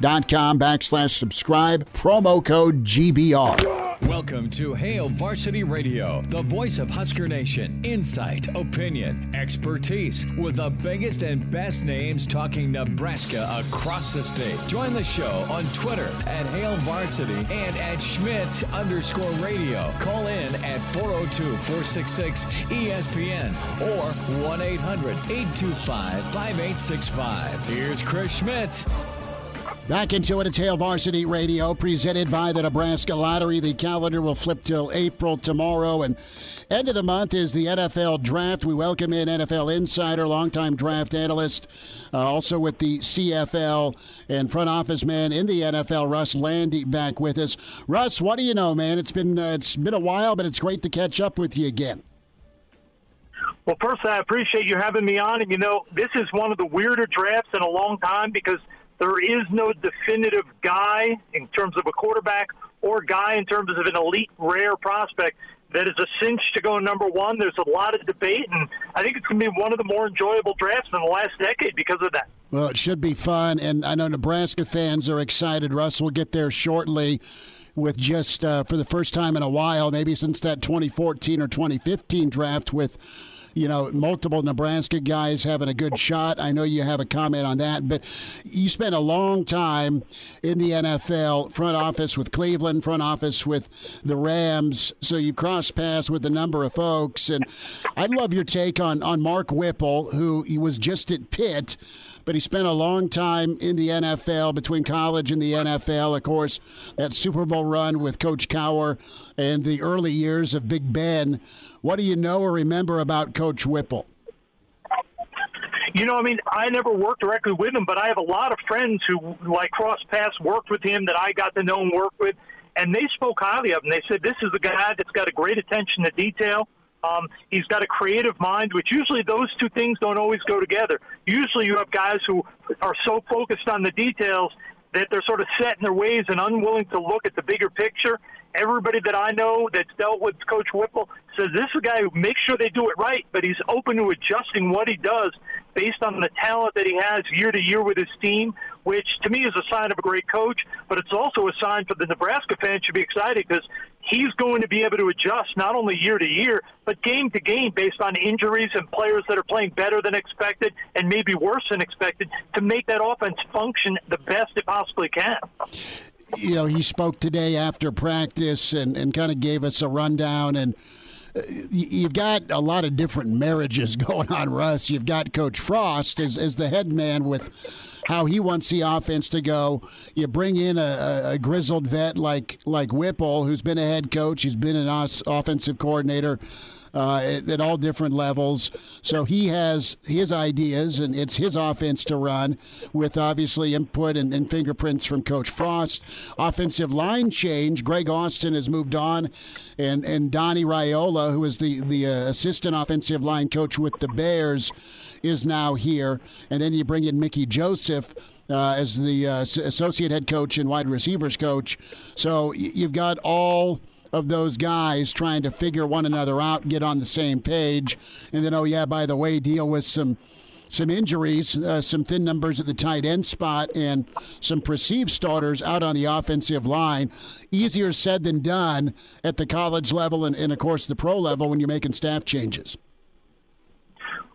hailvarsity.com backslash subscribe, promo code GBR. Welcome to Hail Varsity Radio, the voice of Husker Nation. Insight, opinion, expertise, with the biggest and best names talking Nebraska across the state. Join the show on Twitter at Hail Varsity and at Schmidt underscore radio. Call in at 402 466 ESPN or 1 800 825 5865. Here's Chris Schmidt. Back into it at Hail Varsity Radio, presented by the Nebraska Lottery. The calendar will flip till April tomorrow, and end of the month is the NFL Draft. We welcome in NFL insider, longtime draft analyst, uh, also with the CFL and front office man in the NFL, Russ Lande, back with us. Russ, what do you know, man? It's been uh, it's been a while, but it's great to catch up with you again. Well, first, I appreciate you having me on, and you know this is one of the weirder drafts in a long time because there is no definitive guy in terms of a quarterback or guy in terms of an elite rare prospect that is a cinch to go number one. There's a lot of debate, and I think it's going to be one of the more enjoyable drafts in the last decade because of that. Well, it should be fun, and I know Nebraska fans are excited. Russ will get there shortly with just uh, for the first time in a while, maybe since that 2014 or 2015 draft with you know, multiple Nebraska guys having a good shot. I know you have a comment on that, but you spent a long time in the NFL, front office with Cleveland, front office with the Rams. So you've crossed paths with a number of folks, and I'd love your take on on Mark Whipple, who he was just at Pitt but he spent a long time in the NFL between college and the NFL. Of course, that Super Bowl run with Coach Cowher and the early years of Big Ben. What do you know or remember about Coach Whipple? You know, I mean, I never worked directly with him, but I have a lot of friends who, like, cross paths, worked with him that I got to know and work with, and they spoke highly of him. They said this is a guy that's got a great attention to detail. Um, he's got a creative mind, which usually those two things don't always go together. Usually, you have guys who are so focused on the details that they're sort of set in their ways and unwilling to look at the bigger picture. Everybody that I know that's dealt with Coach Whipple says this is a guy who makes sure they do it right, but he's open to adjusting what he does based on the talent that he has year to year with his team, which to me is a sign of a great coach, but it's also a sign for the Nebraska fans should be excited because he's going to be able to adjust not only year to year, but game to game based on injuries and players that are playing better than expected and maybe worse than expected to make that offense function the best it possibly can. You know, he spoke today after practice and, and kind of gave us a rundown and you've got a lot of different marriages [LAUGHS] going on, Russ. You've got Coach Frost as, as the head man with how he wants the offense to go. You bring in a, a, grizzled vet like like Whipple, who's been a head coach, he's been an offensive coordinator uh, at, at, all different levels. So he has his ideas, and it's his offense to run with obviously input and, and fingerprints from Coach Frost. Offensive line change. Greg Austin has moved on, and and Donnie Raiola, who is the the uh, assistant offensive line coach with the Bears, is now here. And then you bring in Mickey Joseph. Uh, as the uh, associate head coach and wide receivers coach. So you've got all of those guys trying to figure one another out, get on the same page, and then oh yeah, by the way, deal with some some injuries, uh, some thin numbers at the tight end spot, and some perceived starters out on the offensive line. Easier said than done at the college level and, and of course, the pro level when you're making staff changes.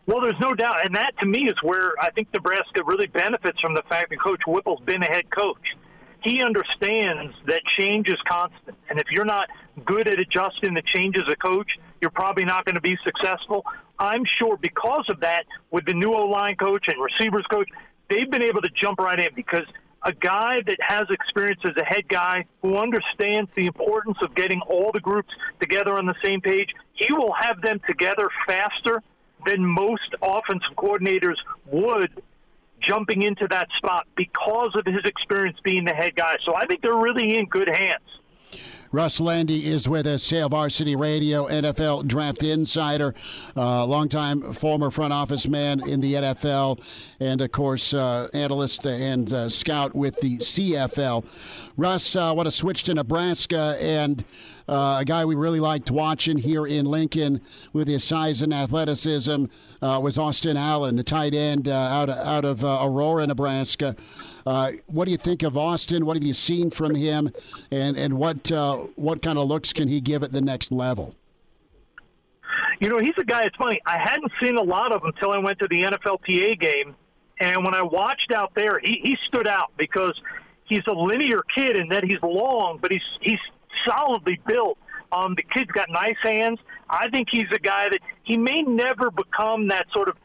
Well, there's no doubt, and that to me is where I think Nebraska really benefits from the fact that Coach Whipple's been a head coach he understands that change is constant. And if you're not good at adjusting the change as a coach, you're probably not going to be successful. I'm sure because of that, with the new O line coach and receivers coach, they've been able to jump right in because a guy that has experience as a head guy who understands the importance of getting all the groups together on the same page, he will have them together faster than most offensive coordinators would jumping into that spot because of his experience being the head guy. So I think they're really in good hands. Russ Lande is with us, Hail Varsity Radio, NFL Draft Insider, uh, longtime former front office man in the NFL, and of course, uh, analyst and uh, scout with the CFL. Russ, uh, want to switch to Nebraska and uh, a guy we really liked watching here in Lincoln with his size and athleticism uh, was Austin Allen, the tight end uh, out, out of uh, Aurora, Nebraska. Uh, what do you think of Austin? What have you seen from him, and and what uh, what kind of looks can he give at the next level? You know, he's a guy. It's funny. I hadn't seen a lot of him until I went to the NFLPA game, and when I watched out there, he, he stood out because he's a linear kid and that he's long, but he's he's solidly built. Um, the kid's got nice hands. I think he's a guy that he may never become that sort of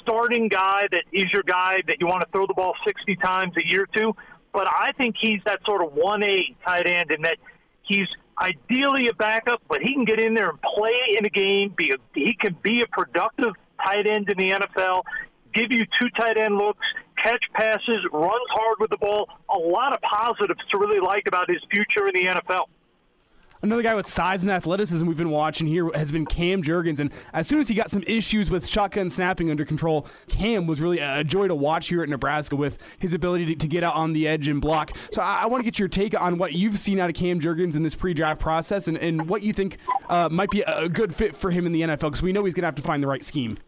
starting guy that is your guy that you want to throw the ball 60 times a year to. But I think he's that sort of 1A tight end in that he's ideally a backup, but he can get in there and play in a game. Be a, he can be a productive tight end in the NFL, give you two tight end looks, catch passes, runs hard with the ball. A lot of positives to really like about his future in the NFL. Another guy with size and athleticism we've been watching here has been Cam Jurgens. And as soon as he got some issues with shotgun snapping under control, Cam was really a joy to watch here at Nebraska with his ability to, to get out on the edge and block. So I, I, want to get your take on what you've seen out of Cam Jurgens in this pre draft process and, and what you think uh, might be a good fit for him in the NFL because we know he's going to have to find the right scheme.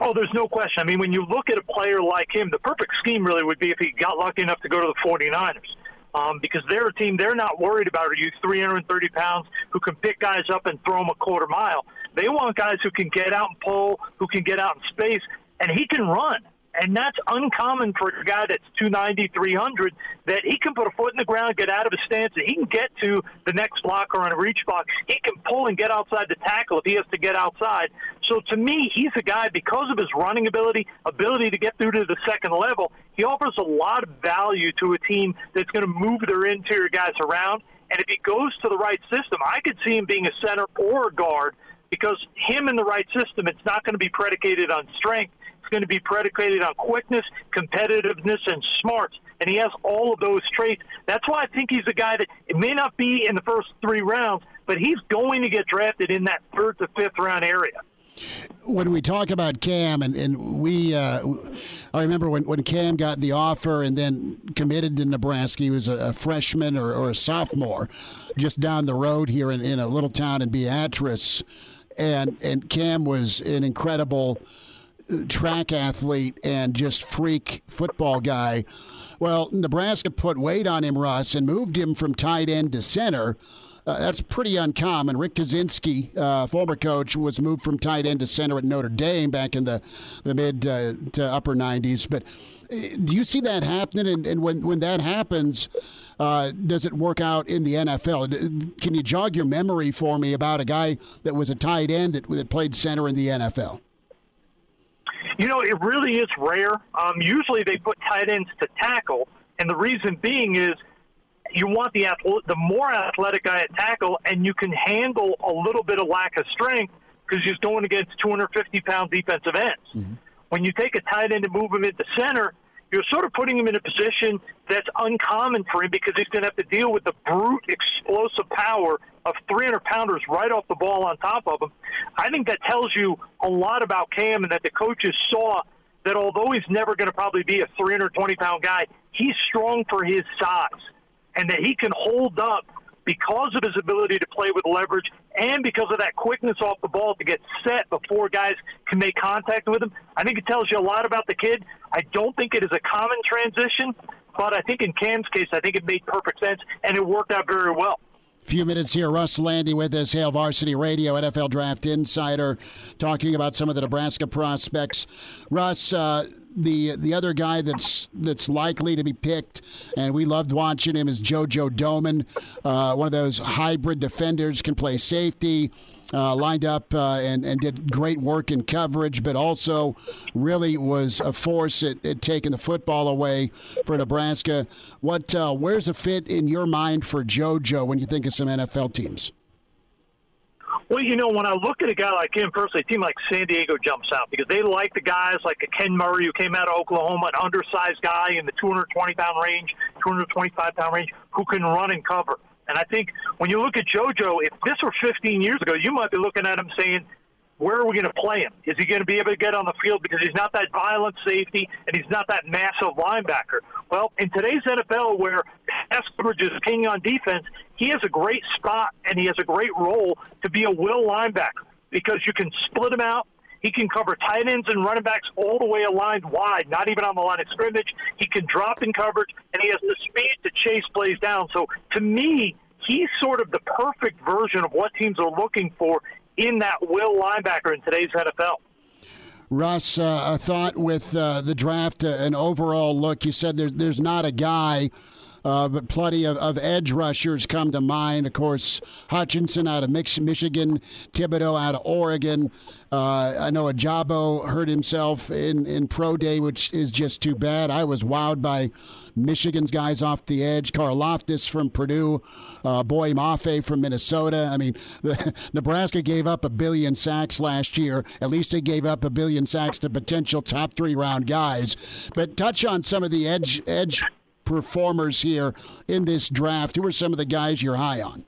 Oh, there's no question. I mean, when you look at a player like him, the perfect scheme really would be if he got lucky enough to go to the 49ers um, because they're a team they're not worried about are you 330 pounds who can pick guys up and throw them a quarter mile. They want guys who can get out and pull, who can get out in space, and he can run. And that's uncommon for a guy that's 290, 300, that he can put a foot in the ground, get out of his stance, and he can get to the next blocker on a reach block. He can pull and get outside the tackle if he has to get outside. So to me, he's a guy, because of his running ability, ability to get through to the second level, he offers a lot of value to a team that's going to move their interior guys around. And if he goes to the right system, I could see him being a center or a guard because him in the right system, it's not going to be predicated on strength It's going to be predicated on quickness, competitiveness, and smarts. And he has all of those traits. That's why I think he's a guy that it may not be in the first three rounds, but he's going to get drafted in that third to fifth round area when we talk about Cam, and, and we, uh, I remember when, when Cam got the offer and then committed to Nebraska, he was a, a freshman or, or, a sophomore just down the road here in, in a little town in Beatrice. And, and Cam was an incredible track athlete and just freak football guy. Well, Nebraska put weight on him, Russ, and moved him from tight end to center. Uh, that's pretty uncommon. Rick Kaczenski, uh, former coach, was moved from tight end to center at Notre Dame back in the, the mid uh, to upper 90s. But uh, do you see that happening? And, and when, when that happens, uh, does it work out in the NFL? Can you jog your memory for me about a guy that was a tight end that, that played center in the NFL? You know, it really is rare. Um, usually they put tight ends to tackle, and the reason being is you want the the more athletic guy at tackle, and you can handle a little bit of lack of strength because he's going against 250 pound defensive ends. Mm-hmm. When you take a tight end and move him into center, you're sort of putting him in a position that's uncommon for him because he's going to have to deal with the brute explosive power of 300 pounders right off the ball on top of him. I think that tells you a lot about Cam and that the coaches saw that although he's never going to probably be a 320 pound guy, he's strong for his size and that he can hold up because of his ability to play with leverage and because of that quickness off the ball to get set before guys can make contact with him. I think it tells you a lot about the kid. I don't think it is a common transition, but I think in Cam's case, I think it made perfect sense and it worked out very well. Few minutes here. Russ Lande with us, Hail Varsity Radio, NFL Draft Insider, talking about some of the Nebraska prospects. Russ, uh, the the other guy that's that's likely to be picked, and we loved watching him is JoJo Domann, uh, one of those hybrid defenders, can play safety, uh, lined up uh, and and did great work in coverage, but also really was a force at, at taking the football away for Nebraska. What uh, where's a fit in your mind for JoJo when you think of some NFL teams? Well, you know, when I look at a guy like him personally, a team like San Diego jumps out because they like the guys like a Ken Murray who came out of Oklahoma, an undersized guy in the 220 pound range, 225 pound range, who can run and cover. And I think when you look at JoJo, if this were 15 years ago, you might be looking at him saying, where are we going to play him? Is he going to be able to get on the field because he's not that violent safety and he's not that massive linebacker? Well, in today's NFL, where pass coverage is king on defense, he has a great spot and he has a great role to be a will linebacker because you can split him out. He can cover tight ends and running backs all the way aligned wide, not even on the line of scrimmage. He can drop in coverage, and he has the speed to chase plays down. So, to me, he's sort of the perfect version of what teams are looking for in that will linebacker in today's NFL. Russ, uh, a thought with uh, the draft, uh, an overall look. You said there, there's not a guy, uh, but plenty of, of, edge rushers come to mind. Of course, Hutchinson out of Michigan, Thibodeaux out of Oregon. Uh, I know Ojabo hurt himself in, in pro day, which is just too bad. I was wowed by Michigan's guys off the edge. Karlaftis from Purdue, uh, Boye Mafe from Minnesota. I mean, the, [LAUGHS] Nebraska gave up a billion sacks last year. At least they gave up a billion sacks to potential top three round guys. But touch on some of the edge edge performers here in this draft. Who are some of the guys you're high on?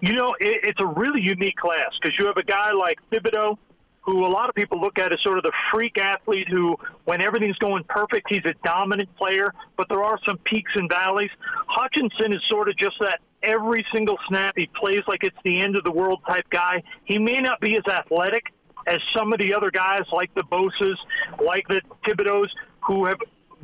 You know, it, it's a really unique class because you have a guy like Thibodeaux, who a lot of people look at as sort of the freak athlete who, when everything's going perfect, he's a dominant player, but there are some peaks and valleys. Hutchinson is sort of just that every single snap he plays like it's the end of the world type guy. He may not be as athletic as some of the other guys like the Bosa's, like the Thibodeaux's, who have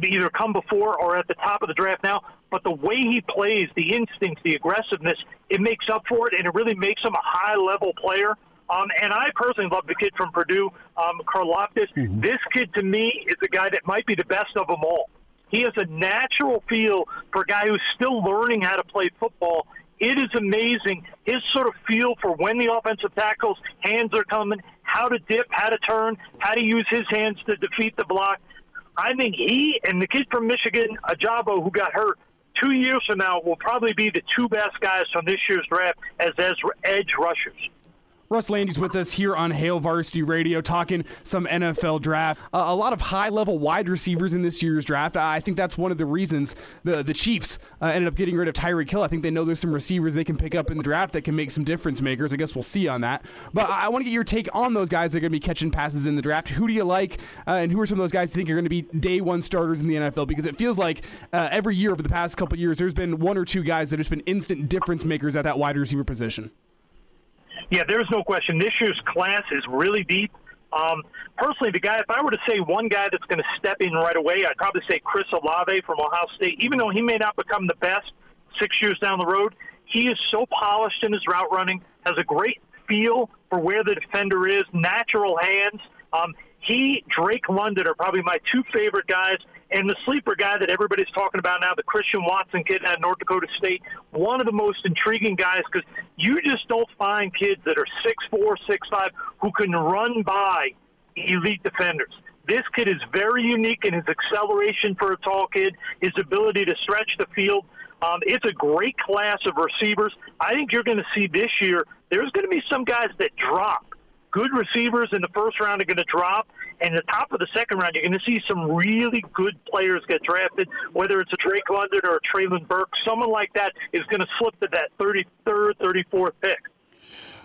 either come before or at the top of the draft now, but the way he plays, the instincts, the aggressiveness, it makes up for it, and it really makes him a high level player. Um, and I personally love the kid from Purdue, um, Karlaftis. Mm-hmm. This kid, to me, is a guy that might be the best of them all. He has a natural feel for a guy who's still learning how to play football. It is amazing his sort of feel for when the offensive tackle's hands are coming, how to dip, how to turn, how to use his hands to defeat the block. I think he and the kid from Michigan, Ojabo, who got hurt, two years from now will probably be the two best guys from this year's draft as edge rushers. Russ Lande's with us here on Hail Varsity Radio talking some NFL draft. Uh, a lot of high level wide receivers in this year's draft. I think that's one of the reasons the, the Chiefs uh, ended up getting rid of Tyreek Hill. I think they know there's some receivers they can pick up in the draft that can make some difference makers. I guess we'll see on that. But I, I want to get your take on those guys that are going to be catching passes in the draft. Who do you like, uh, and who are some of those guys you think are going to be day one starters in the NFL? Because it feels like uh, every year over the past couple years, there's been one or two guys that have been instant difference makers at that wide receiver position. Yeah, there's no question. This year's class is really deep. Um, personally, the guy, if I were to say one guy that's going to step in right away, I'd probably say Chris Olave from Ohio State. Even though he may not become the best six years down the road, he is so polished in his route running, has a great feel for where the defender is, natural hands. Um, he, Drake London are probably my two favorite guys. And the sleeper guy that everybody's talking about now, the Christian Watson kid at North Dakota State, one of the most intriguing guys because you just don't find kids that are six four, six five who can run by elite defenders. This kid is very unique in his acceleration for a tall kid, his ability to stretch the field. Um, it's a great class of receivers. I think you're going to see this year, there's going to be some guys that drop good receivers in the first round are going to drop, and the top of the second round, you're going to see some really good players get drafted, whether it's a Drake London or a Treylon Burke. Someone like that is going to slip to that 33rd, 34th pick.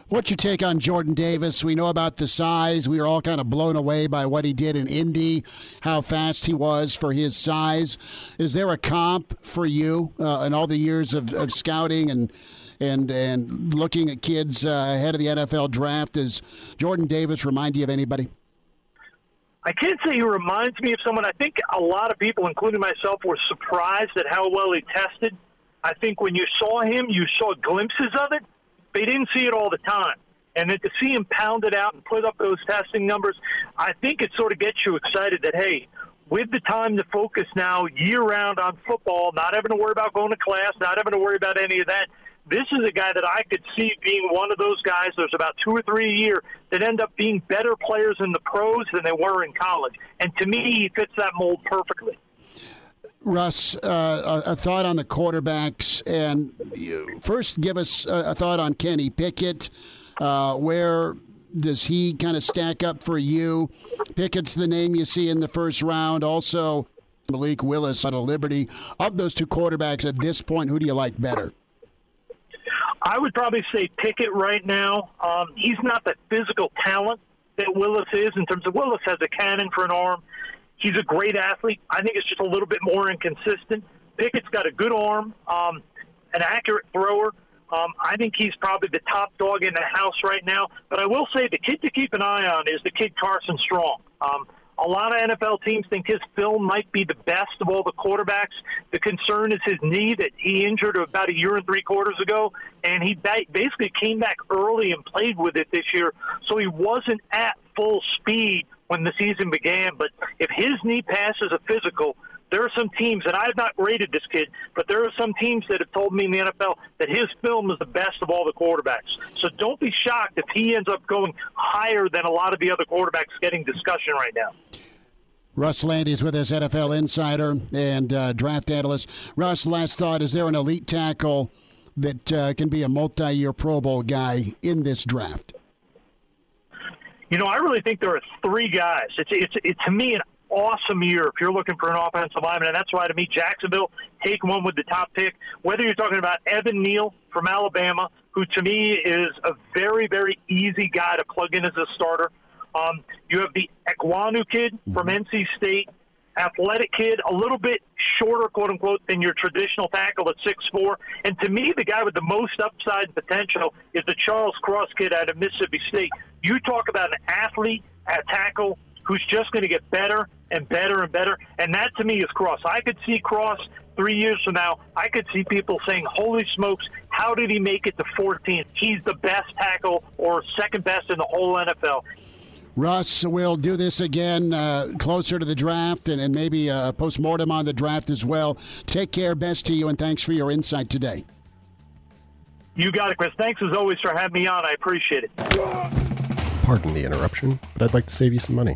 What's your take on Jordan Davis? We know about the size. We were all kind of blown away by what he did in Indy, how fast he was for his size. Is there a comp for you uh, in all the years of, of scouting and and and looking at kids uh, ahead of the NFL draft. Does Jordan Davis remind you of anybody? I can't say he reminds me of someone. I think a lot of people, including myself, were surprised at how well he tested. I think when you saw him, you saw glimpses of it. They didn't see it all the time. And then to see him pound it out and put up those testing numbers, I think it sort of gets you excited that, hey, with the time to focus now year round on football, not having to worry about going to class, not having to worry about any of that, this is a guy that I could see being one of those guys. There's about two or three a year that end up being better players in the pros than they were in college. And to me, he fits that mold perfectly. Russ, uh, a, thought on the quarterbacks, and first give us a, a thought on Kenny Pickett. Uh, where does he kind of stack up for you? Pickett's the name you see in the first round. Also, Malik Willis out of Liberty. Of those two quarterbacks at this point, who do you like better? I would probably say Pickett right now. Um, he's not the physical talent that Willis is in terms of Willis has a cannon for an arm. He's a great athlete. I think it's just a little bit more inconsistent. Pickett's got a good arm, um, an accurate thrower. Um, I think he's probably the top dog in the house right now. But I will say the kid to keep an eye on is the kid Carson Strong. Um, a lot of NFL teams think his film might be the best of all the quarterbacks. The concern is his knee that he injured about a year and three quarters ago, and he basically came back early and played with it this year. So he wasn't at full speed when the season began. But if his knee passes a physical, there are some teams, and I have not rated this kid, but there are some teams that have told me in the NFL that his film is the best of all the quarterbacks. So don't be shocked if he ends up going higher than a lot of the other quarterbacks getting discussion right now. Russ Lande is with us, NFL insider and uh, draft analyst. Russ, last thought: Is there an elite tackle that uh, can be a multi-year Pro Bowl guy in this draft? You know, I really think there are three guys. It's it's, it's to me an awesome year if you're looking for an offensive lineman, and that's why to me Jacksonville take one with the top pick. Whether you're talking about Evan Neal from Alabama, who to me is a very very easy guy to plug in as a starter. Um, you have the Ekwonu kid from mm-hmm. NC State, athletic kid, a little bit shorter, quote unquote, than your traditional tackle at six four. And to me, the guy with the most upside potential is the Charles Cross kid out of Mississippi State. You talk about an athlete at tackle who's just going to get better and better and better. And that to me is Cross. I could see Cross three years from now. I could see people saying, "Holy smokes, how did he make it to 14th? He's the best tackle or second best in the whole NFL." Russ, we'll do this again uh, closer to the draft and, and maybe a post mortem on the draft as well. Take care. Best to you, and thanks for your insight today. You got it, Chris. Thanks as always for having me on. I appreciate it. Pardon the interruption, but I'd like to save you some money.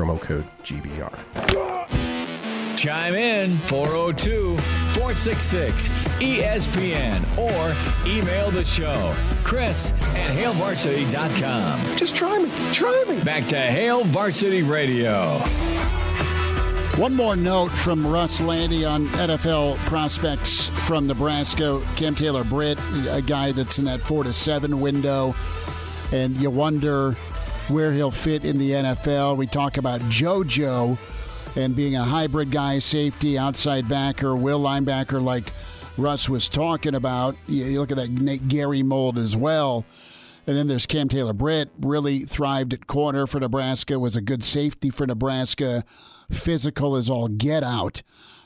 promo code GBR. Chime in 402 466 ESPN or email the show, Chris at HailVarsity.com. Just try me. Try me. Back to Hail Varsity Radio. One more note from Russ Lande on NFL prospects from Nebraska. Cam Taylor Britt, a guy that's in that four to seven window. And you wonder where he'll fit in the NFL. We talk about JoJo and being a hybrid guy, safety, outside backer, will linebacker, like Russ was talking about. You look at that Nate Gerry mold as well. And then there's Cam Taylor Britt, really thrived at corner for Nebraska, was a good safety for Nebraska, physical as all get out.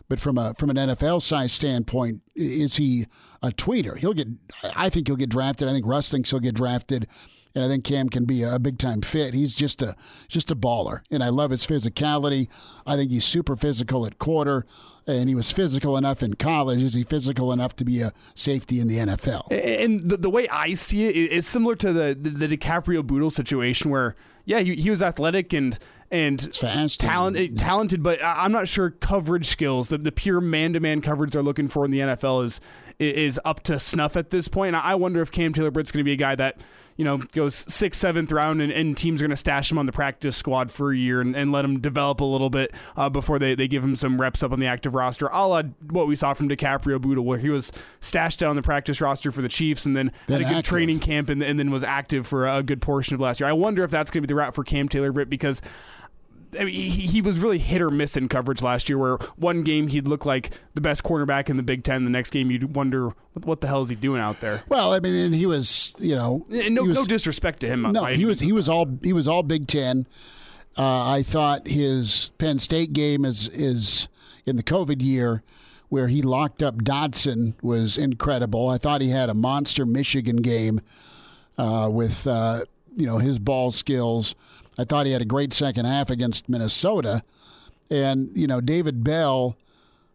But from a from an NFL size standpoint, is he a tweeter? He'll get I think he'll get drafted. I think Russ thinks he'll get drafted and I think Cam can be a big time fit. He's just a just a baller, and I love his physicality. I think he's super physical at quarter, and he was physical enough in college. Is he physical enough to be a safety in the NFL? And the, the way I see it is similar to the the, the DiCaprio Bootle situation, where yeah, he, he was athletic and and fast, talented, and, talented, but I'm not sure coverage skills, the, the pure man to man coverage they're looking for in the NFL is is up to snuff at this point. And I wonder if Cam Taylor Britt's going to be a guy that you know, goes sixth, seventh round, and, and teams are going to stash him on the practice squad for a year and, and let him develop a little bit uh, before they, they give him some reps up on the active roster, a la what we saw from DiCaprio Bootle, where he was stashed down on the practice roster for the Chiefs and then, then had a good active. training camp and, and then was active for a good portion of last year. I wonder if that's going to be the route for Cam Taylor Britt because I mean, he, he was really hit or miss in coverage last year. Where one game he'd look like the best cornerback in the Big Ten, the next game you'd wonder what the hell is he doing out there. Well, I mean, and he was, you know, and no, was, no disrespect to him. No, he was he was all he was all Big Ten. Uh, I thought his Penn State game is is in the COVID year where he locked up Dotson was incredible. I thought he had a monster Michigan game uh, with uh, you know his ball skills. I thought he had a great second half against Minnesota, and you know David Bell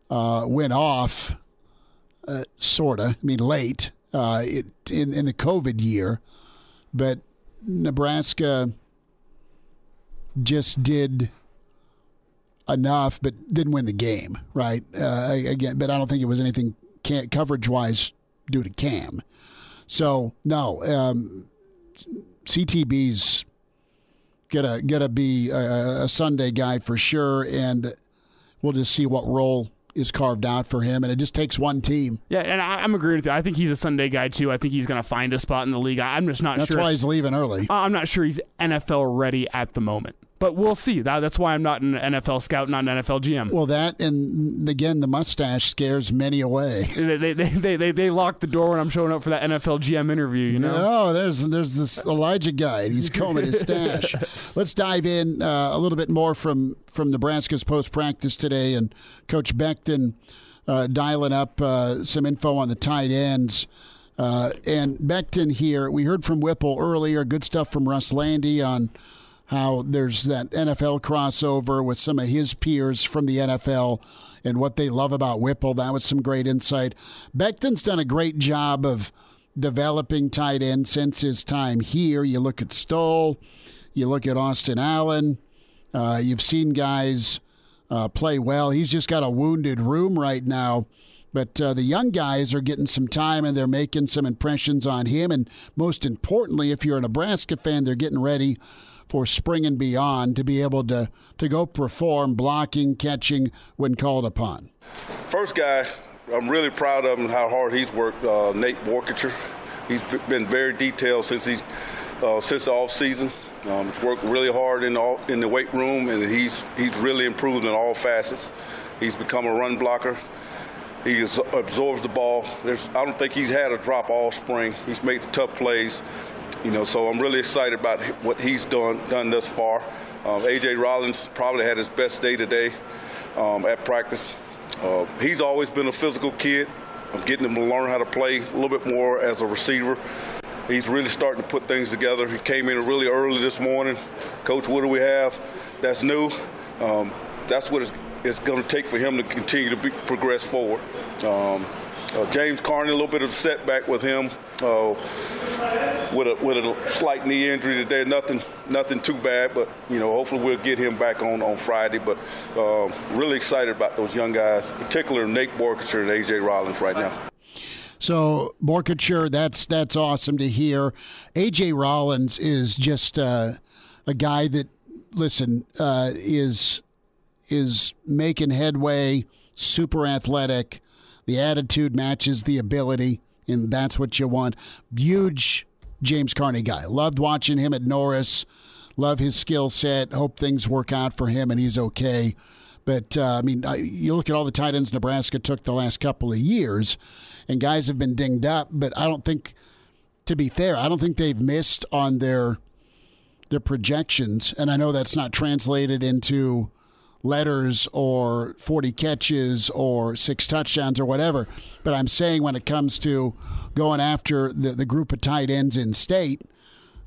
uh, went off, uh, sorta. I mean, late uh, it, in in the COVID year, but Nebraska just did enough, but didn't win the game, right? Uh, again, but I don't think it was anything coverage wise due to Cam. So no, um, CTB's gonna gonna be a, a, Sunday guy for sure, and we'll just see what role is carved out for him, and it just takes one team. Yeah, and I, am agreeing with you. I think he's a Sunday guy too. I think he's going to find a spot in the league. I'm just not That's sure. That's why he's leaving early. I'm not sure he's NFL ready at the moment but we'll see. That, that's why I'm not an NFL scout, not an NFL GM. Well, that and again, the mustache scares many away. [LAUGHS] They they they they, they lock the door when I'm showing up for that NFL GM interview. You know. Oh, there's there's this Elijah guy. And he's combing his stash. [LAUGHS] Let's dive in uh, a little bit more from from Nebraska's post practice today, and Coach Beckton uh, dialing up uh, some info on the tight ends. Uh, and Beckton here, we heard from Whipple earlier. Good stuff from Russ Landy on how there's that NFL crossover with some of his peers from the NFL and what they love about Whipple. That was some great insight. Beckton's done a great job of developing tight end since his time here. You look at Stoll, you look at Austin Allen, uh, you've seen guys uh, play well. He's just got a wounded room right now. But uh, the young guys are getting some time and they're making some impressions on him. And most importantly, if you're a Nebraska fan, they're getting ready for spring and beyond to be able to, to go perform blocking, catching when called upon? First guy, I'm really proud of him how hard he's worked. Uh, Nate Boerkircher, he's been very detailed since he's uh, since the off season. Um, he's worked really hard in the, all, in the weight room, and he's he's really improved in all facets. He's become a run blocker. He absorbs the ball. There's, I don't think he's had a drop all spring. He's made the tough plays. You know, so I'm really excited about what he's done done thus far. Um, AJ Rollins probably had his best day today um, at practice. Uh, he's always been a physical kid. I'm getting him to learn how to play a little bit more as a receiver. He's really starting to put things together. He came in really early this morning. Coach, what do we have? That's new. Um, that's what it's, it's going to take for him to continue to be, progress forward. Um, uh, James Carney, a little bit of setback with him uh, with a with a slight knee injury today. Nothing nothing too bad, but you know hopefully we'll get him back on on Friday. But uh, really excited about those young guys, particularly Nate Boerkircher and AJ Rollins right now. So Boerkircher, that's that's awesome to hear. AJ Rollins is just uh, a guy that listen uh, is is making headway, super athletic the attitude matches the ability, and that's what you want. Huge James Carney guy. Loved watching him at Norris. Love his skill set. Hope things work out for him and he's okay. But uh, I mean, you look at all the tight ends Nebraska took the last couple of years, and guys have been dinged up. But I don't think, to be fair, I don't think they've missed on their their projections. And I know that's not translated into letters or 40 catches or six touchdowns or whatever. But I'm saying when it comes to going after the, the group of tight ends in state,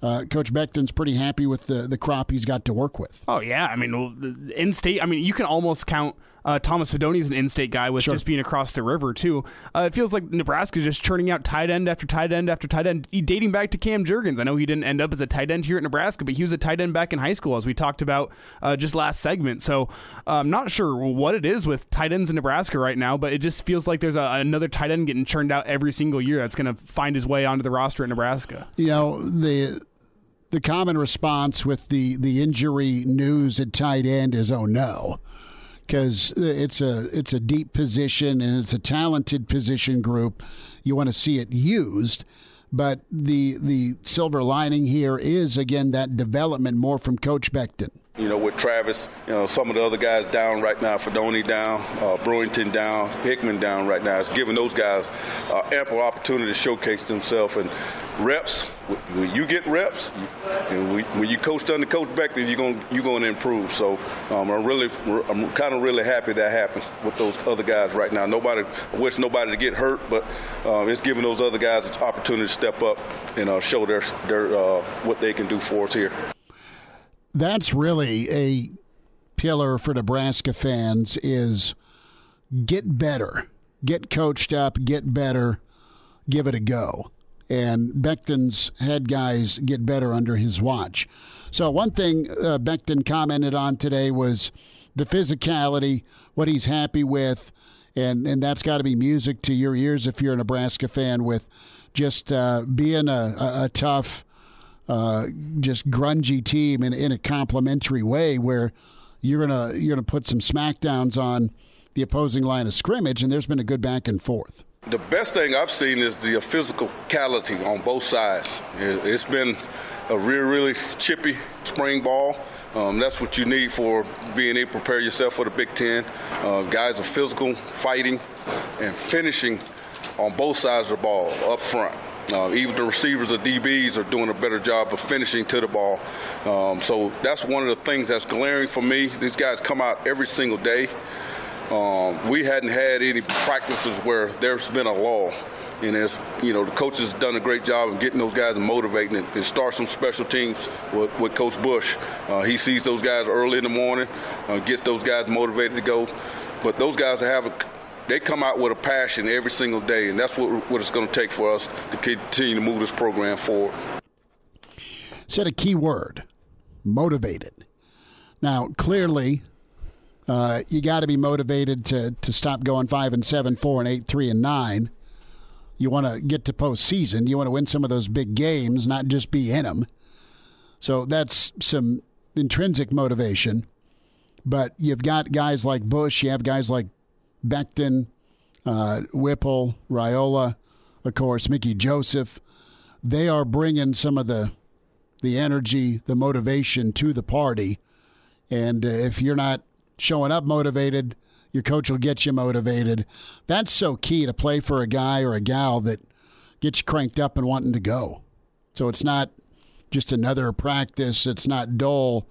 uh, Coach Beckton's pretty happy with the, the crop he's got to work with. Oh, yeah. I mean, in state, I mean, you can almost count – uh, Thomas Fidone is an in-state guy with sure. just being across the river too. Uh, it feels like Nebraska is just churning out tight end after tight end after tight end, dating back to Cam Jurgens. I know he didn't end up as a tight end here at Nebraska, but he was a tight end back in high school, as we talked about uh, just last segment. So I'm not sure what it is with tight ends in Nebraska right now, but it just feels like there's a, another tight end getting churned out every single year that's going to find his way onto the roster at Nebraska. You know the the common response with the the injury news at tight end is oh no because it's a it's a deep position and it's a talented position group. You want to see it used, but the the silver lining here is again that development more from Coach Beckton. You know, with Travis, you know, some of the other guys down right now, Fidone down, uh, Brewington down, Hickman down right now. It's giving those guys uh, ample opportunity to showcase themselves and reps. When you get reps, and when you coach under Coach Beckton, you're going you're going to improve. So um, I'm really, I'm kind of really happy that happened with those other guys right now. Nobody, I wish nobody to get hurt, but um, it's giving those other guys an opportunity to step up and uh, show their their uh, what they can do for us here that's really a pillar for Nebraska fans is get better, get coached up, get better, give it a go. And Beckton's head guys get better under his watch. So one thing uh, Beckton commented on today was the physicality, what he's happy with, and and that's got to be music to your ears if you're a Nebraska fan with just uh, being a, a, a tough uh, just grungy team in, in a complimentary way where you're gonna you're gonna put some smackdowns on the opposing line of scrimmage, and there's been a good back and forth. The best thing I've seen is the physicality on both sides. It's been a really, really chippy spring ball. Um, that's what you need for being able to prepare yourself for the Big Ten. Uh, guys are physical, fighting, and finishing on both sides of the ball up front. Uh, even the receivers, the DBs, are doing a better job of finishing to the ball. Um, so that's one of the things that's glaring for me. These guys come out every single day. Um, we hadn't had any practices where there's been a lull. And as you know, the coaches done a great job of getting those guys and motivating it. It starts some special teams with, with Coach Bush. Uh, he sees those guys early in the morning, uh, gets those guys motivated to go. But those guys have a they come out with a passion every single day, and that's what, what it's going to take for us to continue to move this program forward. Said a key word motivated. Now, clearly, uh, you got to be motivated to, to stop going 5 and 7, 4 and 8, 3 and 9. You want to get to postseason. You want to win some of those big games, not just be in them. So that's some intrinsic motivation. But you've got guys like Bush, you have guys like Beckton, uh, Whipple, Raiola, of course, Mickey Joseph. They are bringing some of the the energy, the motivation to the party. And uh, if you're not showing up motivated, your coach will get you motivated. That's so key to play for a guy or a gal that gets you cranked up and wanting to go. So it's not just another practice. It's not dull.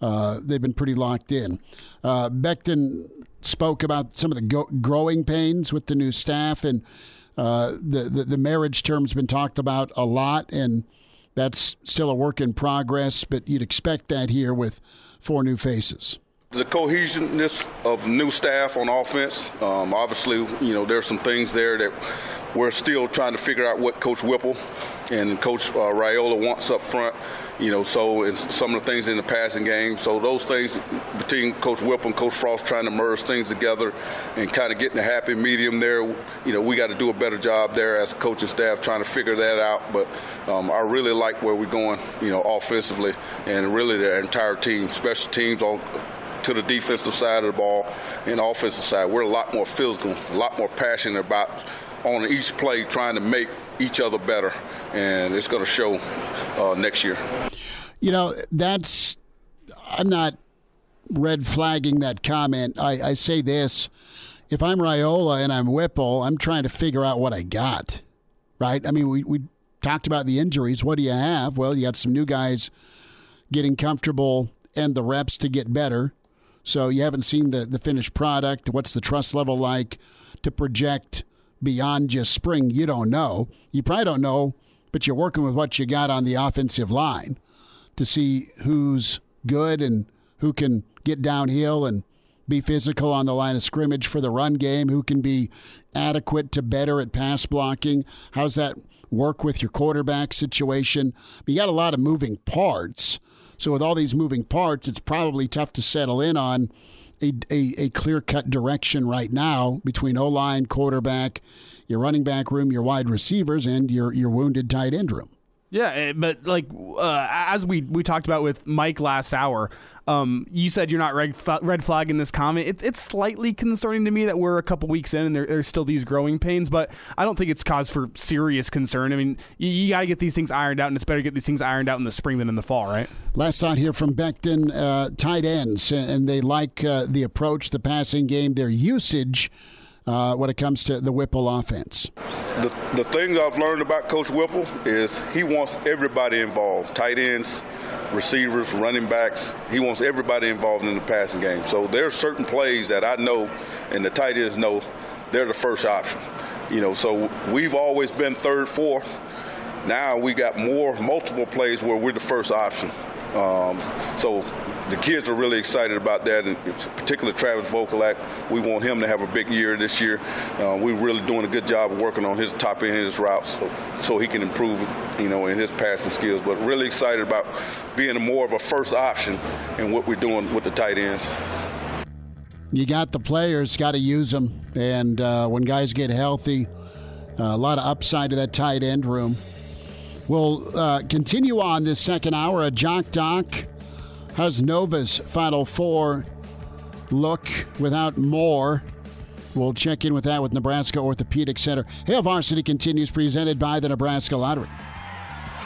Uh, they've been pretty locked in. Uh, Beckton spoke about some of the go- growing pains with the new staff, and uh, the, the, the marriage term's been talked about a lot, and that's still a work in progress. But you'd expect that here with four new faces. The cohesiveness of new staff on offense. Um, obviously, you know there's some things there that we're still trying to figure out what Coach Whipple and Coach uh, Raiola wants up front. You know, so some of the things in the passing game. So those things between Coach Whipple and Coach Frost trying to merge things together and kind of getting a happy medium there. You know, we got to do a better job there as a coaching staff trying to figure that out. But um, I really like where we're going. You know, offensively and really the entire team, special teams all to the defensive side of the ball and the offensive side. We're a lot more physical, a lot more passionate about on each play trying to make each other better, and it's going to show uh, next year. You know, that's I'm not red flagging that comment. I, I say this: if I'm Raiola and I'm Whipple, I'm trying to figure out what I got. Right? I mean, we we talked about the injuries. What do you have? Well, you got some new guys getting comfortable and the reps to get better. So you haven't seen the the finished product. What's the trust level like to project beyond just spring, you don't know. You probably don't know, but you're working with what you got on the offensive line to see who's good and who can get downhill and be physical on the line of scrimmage for the run game, who can be adequate to better at pass blocking. How's that work with your quarterback situation? You got a lot of moving parts. So with all these moving parts, it's probably tough to settle in on a, a, a clear cut direction right now between O line, quarterback, your running back room, your wide receivers, and your, your wounded tight end room. Yeah, eh, but like uh, as we we talked about with Mike last hour, um, you said you're not red, red flagging this comment. It, it's slightly concerning to me that we're a couple weeks in and there, there's still these growing pains, but I don't think it's cause for serious concern. I mean, you, you got to get these things ironed out, and it's better to get these things ironed out in the spring than in the fall, right? Last thought here from Beckton, uh, tight ends, and they like uh, the approach, the passing game, their usage uh, when it comes to the Whipple offense? The, the thing I've learned about Coach Whipple is he wants everybody involved tight ends, receivers, running backs. He wants everybody involved in the passing game. So there's certain plays that I know and the tight ends know they're the first option. You know, so we've always been third, fourth. Now we got more, multiple plays where we're the first option. Um, so the kids are really excited about that, and particularly Travis Vokolek. We want him to have a big year this year. Uh, we're really doing a good job of working on his top end his routes, so, so he can improve, you know, in his passing skills. But really excited about being more of a first option in what we're doing with the tight ends. You got the players, got to use them, and uh, when guys get healthy, uh, a lot of upside to that tight end room. We'll uh, continue on this second hour. A Jock Doc How's Nova's Final Four look without Moore? We'll check in with that with Nebraska Orthopedic Center. Hail Varsity continues presented by the Nebraska Lottery.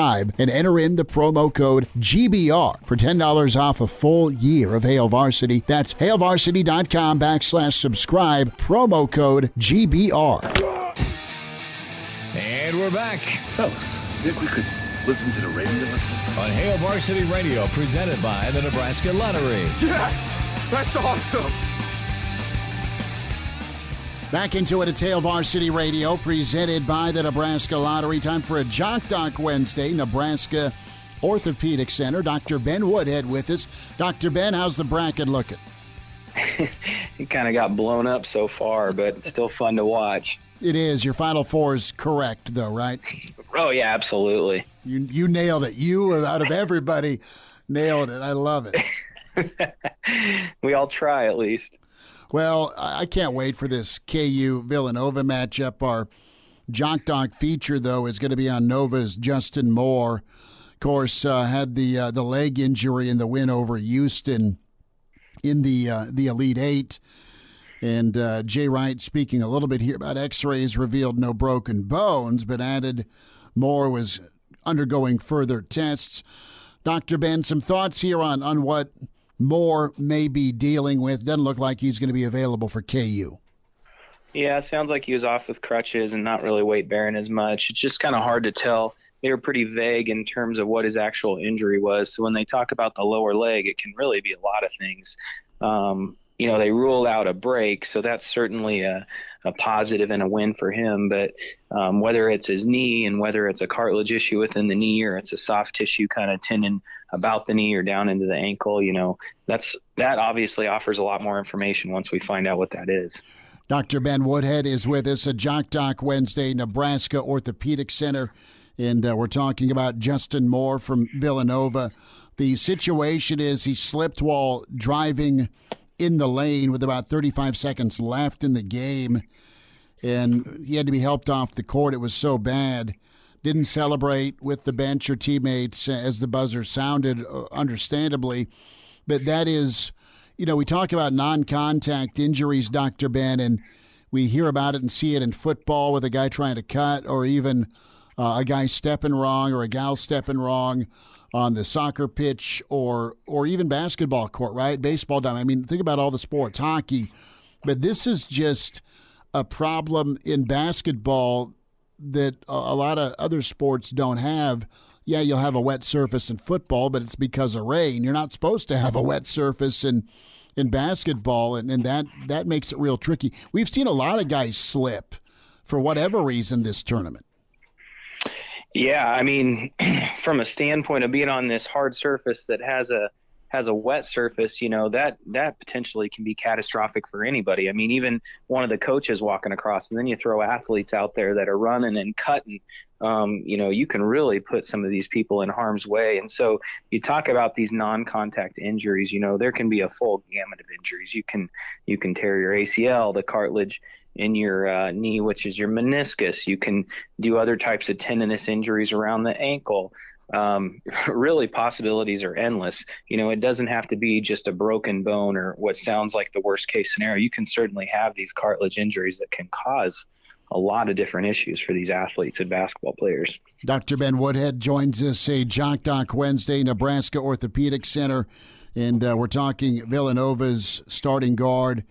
and enter in the promo code GBR for $10 off a full year of Hail Varsity. That's hailvarsity.com backslash subscribe, promo code GBR. And we're back. Fellas, think we could listen to the radio lesson? On Hail Varsity Radio, presented by the Nebraska Lottery. Yes! That's awesome! Back into it at Hail Varsity Radio, presented by the Nebraska Lottery. Time for a Jock Doc Wednesday. Nebraska Orthopedic Center. Dr. Ben Woodhead with us. Dr. Ben, how's the bracket looking? [LAUGHS] it kind of got blown up so far, but it's still fun to watch. It is. Your final four is correct, though, right? Oh yeah, absolutely. You you nailed it. You out of everybody nailed it. I love it. [LAUGHS] we all try at least. Well, I can't wait for this KU Villanova matchup. Our Jock Doc feature, though, is going to be on Nova's Justin Moore Of course, uh, had the uh, the leg injury in the win over Houston in the uh, the Elite Eight. And uh, Jay Wright speaking a little bit here about X-rays revealed no broken bones, but added Moore was undergoing further tests. Dr. Ben, some thoughts here on on what Moore may be dealing with. Doesn't look like he's going to be available for KU. Yeah, sounds like he was off with crutches and not really weight bearing as much. It's just kind of hard to tell they were pretty vague in terms of what his actual injury was. So when they talk about the lower leg, it can really be a lot of things. Um, you know, they ruled out a break, so that's certainly a, a positive and a win for him. But um, whether it's his knee and whether it's a cartilage issue within the knee or it's a soft tissue kind of tendon about the knee or down into the ankle, you know, that's that obviously offers a lot more information once we find out what that is. Dr. Ben Woodhead is with us at Jock Doc Wednesday, Nebraska Orthopedic Center. And uh, we're talking about Justin Moore from Villanova. The situation is he slipped while driving in the lane with about 35 seconds left in the game. And he had to be helped off the court. It was so bad. Didn't celebrate with the bench or teammates as the buzzer sounded, uh, understandably. But that is, you know, we talk about non contact injuries, Dr. Ben, and we hear about it and see it in football with a guy trying to cut or even uh, a guy stepping wrong or a gal stepping wrong on the soccer pitch or or even basketball court, right? Baseball diamond. I mean, think about all the sports, hockey, but this is just a problem in basketball that a lot of other sports don't have. Yeah, you'll have a wet surface in football, but it's because of rain. You're not supposed to have a wet surface in in basketball, and, and that that makes it real tricky. We've seen a lot of guys slip for whatever reason this tournament. Yeah, I mean, [CLEARS THROAT] from a standpoint of being on this hard surface that has a has a wet surface, you know, that that potentially can be catastrophic for anybody. I mean, even one of the coaches walking across, and then you throw athletes out there that are running and cutting. Um, you know, you can really put some of these people in harm's way. And so you talk about these non-contact injuries. You know, there can be a full gamut of injuries. You can you can tear your ACL, the cartilage in your uh, knee, which is your meniscus. You can do other types of tendinous injuries around the ankle um, [LAUGHS] really possibilities are endless. You know, it doesn't have to be just a broken bone or what sounds like the worst case scenario. You can certainly have these cartilage injuries that can cause a lot of different issues for these athletes and basketball players. Dr. Ben Woodhead joins us a Jock Doc Wednesday, Nebraska Orthopedic Center, and uh, we're talking Villanova's starting guard,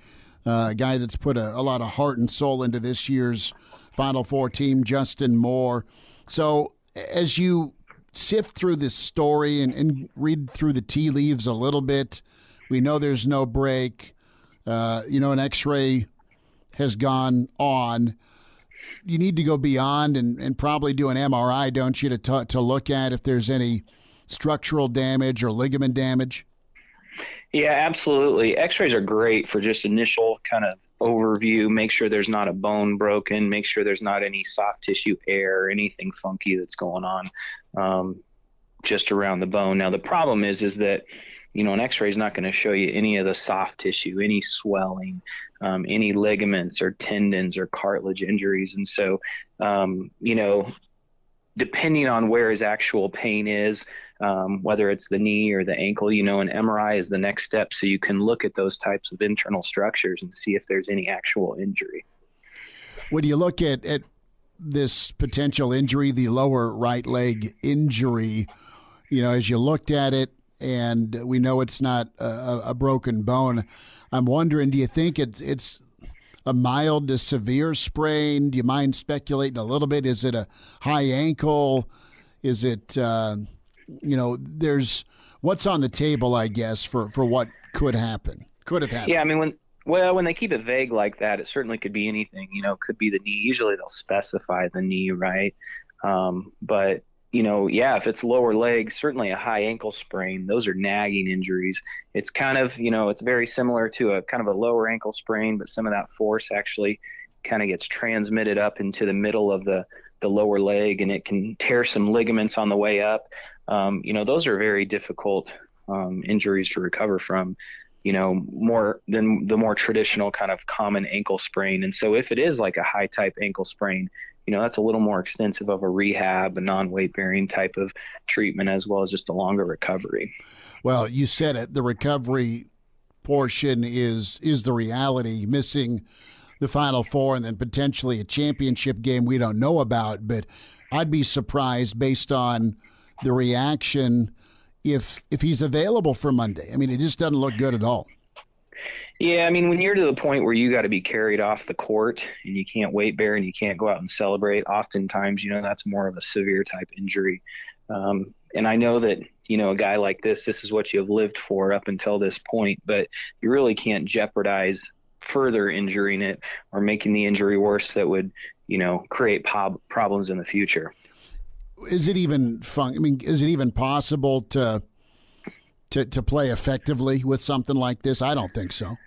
uh, a guy that's put a, a lot of heart and soul into this year's Final Four team, Justin Moore. So, as you sift through this story and, and read through the tea leaves a little bit. We know there's no break. Uh, you know, an x ray has gone on. You need to go beyond and, and probably do an MRI, don't you, to, t- to look at if there's any structural damage or ligament damage? Yeah, absolutely. X rays are great for just initial kind of overview, make sure there's not a bone broken, make sure there's not any soft tissue air, anything funky that's going on um, just around the bone. Now the problem is is that you know an X-ray is not going to show you any of the soft tissue, any swelling, um, any ligaments or tendons or cartilage injuries, and so um, you know depending on where his actual pain is, um, whether it's the knee or the ankle, you know, an MRI is the next step. So you can look at those types of internal structures and see if there's any actual injury. When you look at, at this potential injury, the lower right leg injury, you know, as you looked at it, and we know it's not a, a broken bone, I'm wondering, do you think it's it's a mild to severe sprain? Do you mind speculating a little bit? Is it a high ankle? Is it, uh, you know, there's what's on the table, I guess, for, for what could happen, could have happened. Yeah, I mean, when well, when they keep it vague like that, it certainly could be anything. You know, it could be the knee. Usually they'll specify the knee, right? Um, but you know, yeah, if it's lower leg, certainly a high ankle sprain, those are nagging injuries. It's kind of, you know, it's very similar to a kind of a lower ankle sprain, but some of that force actually kind of gets transmitted up into the middle of the, the lower leg and it can tear some ligaments on the way up. Um, you know, those are very difficult um, injuries to recover from you know, more than the more traditional kind of common ankle sprain. And so if it is like a high type ankle sprain, you know, that's a little more extensive of a rehab, a non weight bearing type of treatment, as well as just a longer recovery. Well, you said it. The recovery portion is is the reality. Missing the final four and then potentially a championship game we don't know about, but I'd be surprised based on the reaction if if he's available for Monday. I mean, it just doesn't look good at all. Yeah, I mean, when you're to the point where you got to be carried off the court and you can't weight bear and you can't go out and celebrate, oftentimes, you know, that's more of a severe type injury. Um, and I know that, you know, a guy like this, this is what you have lived for up until this point, but you really can't jeopardize further injuring it or making the injury worse that would, you know, create problems in the future is it even fun? I mean, is it even possible to to to play effectively with something like this? I don't think so.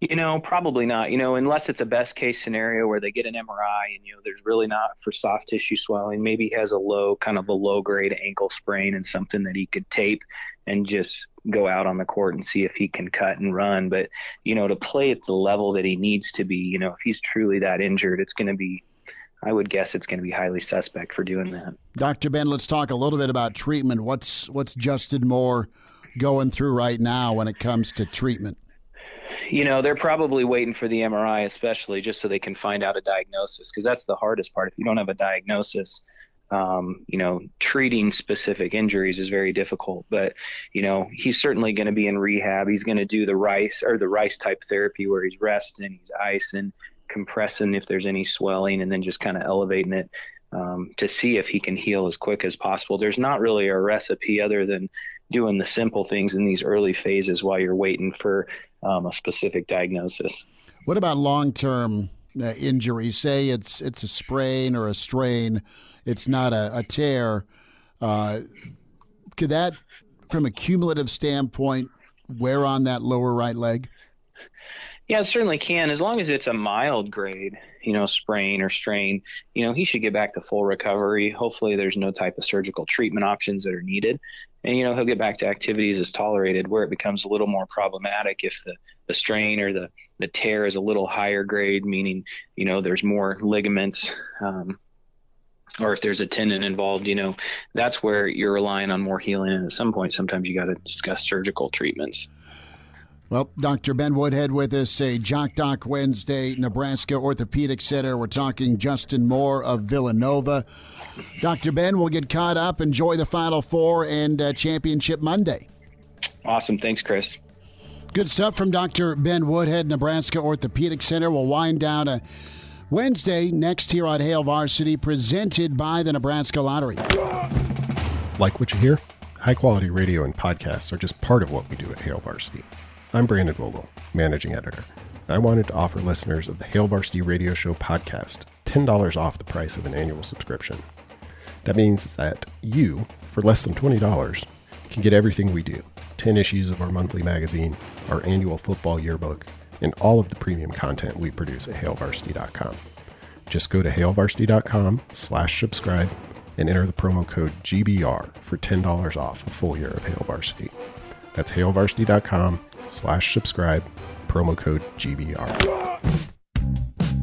You know, probably not. You know, unless it's a best case scenario where they get an MRI and you know there's really not for soft tissue swelling. Maybe he has a low kind of a low grade ankle sprain and something that he could tape and just go out on the court and see if he can cut and run. But you know, to play at the level that he needs to be, you know, if he's truly that injured, it's going to be I would guess it's going to be highly suspect for doing that. Dr. Ben, let's talk a little bit about treatment. What's what's Justin Moore going through right now when it comes to treatment? You know, they're probably waiting for the MRI, especially just so they can find out a diagnosis, because that's the hardest part. If you don't have a diagnosis, um, you know, treating specific injuries is very difficult. But you know, he's certainly going to be in rehab. He's going to do the rice or the rice type therapy where he's resting, he's icing, compressing if there's any swelling and then just kind of elevating it um, to see if he can heal as quick as possible. There's not really a recipe other than doing the simple things in these early phases while you're waiting for um, a specific diagnosis. What about long term uh, injury? Say it's it's a sprain or a strain, it's not a, a tear. Uh, could that, from a cumulative standpoint, wear on that lower right leg? Yeah, it certainly can, as long as it's a mild grade, you know, sprain or strain. You know, he should get back to full recovery. Hopefully, there's no type of surgical treatment options that are needed, and you know, he'll get back to activities as tolerated. Where it becomes a little more problematic if the the strain or the the tear is a little higher grade, meaning you know there's more ligaments. Um, or if there's a tendon involved, you know, that's where you're relying on more healing. And at some point, sometimes you got to discuss surgical treatments. Well, Dr. Ben Woodhead with us, a Jock Doc Wednesday, Nebraska Orthopedic Center. We're talking Justin Moore of Villanova. Dr. Ben, we'll get caught up. Enjoy the Final Four and uh, Championship Monday. Awesome. Thanks, Chris. Good stuff from Dr. Ben Woodhead, Nebraska Orthopedic Center. We'll wind down a Wednesday next here on Hail Varsity, presented by the Nebraska Lottery. Like what you hear? High quality radio and podcasts are just part of what we do at Hail Varsity. I'm Brandon Vogel, managing editor. I wanted to offer listeners of the Hail Varsity Radio Show podcast $10 off the price of an annual subscription. That means that you, for less than $20, can get everything we do 10 issues of our monthly magazine, our annual football yearbook, and all of the premium content we produce at hailvarsity.com. Just go to hailvarsity.com slash subscribe and enter the promo code GBR for $10 off a full year of Hail Varsity. That's hailvarsity.com slash subscribe, promo code GBR.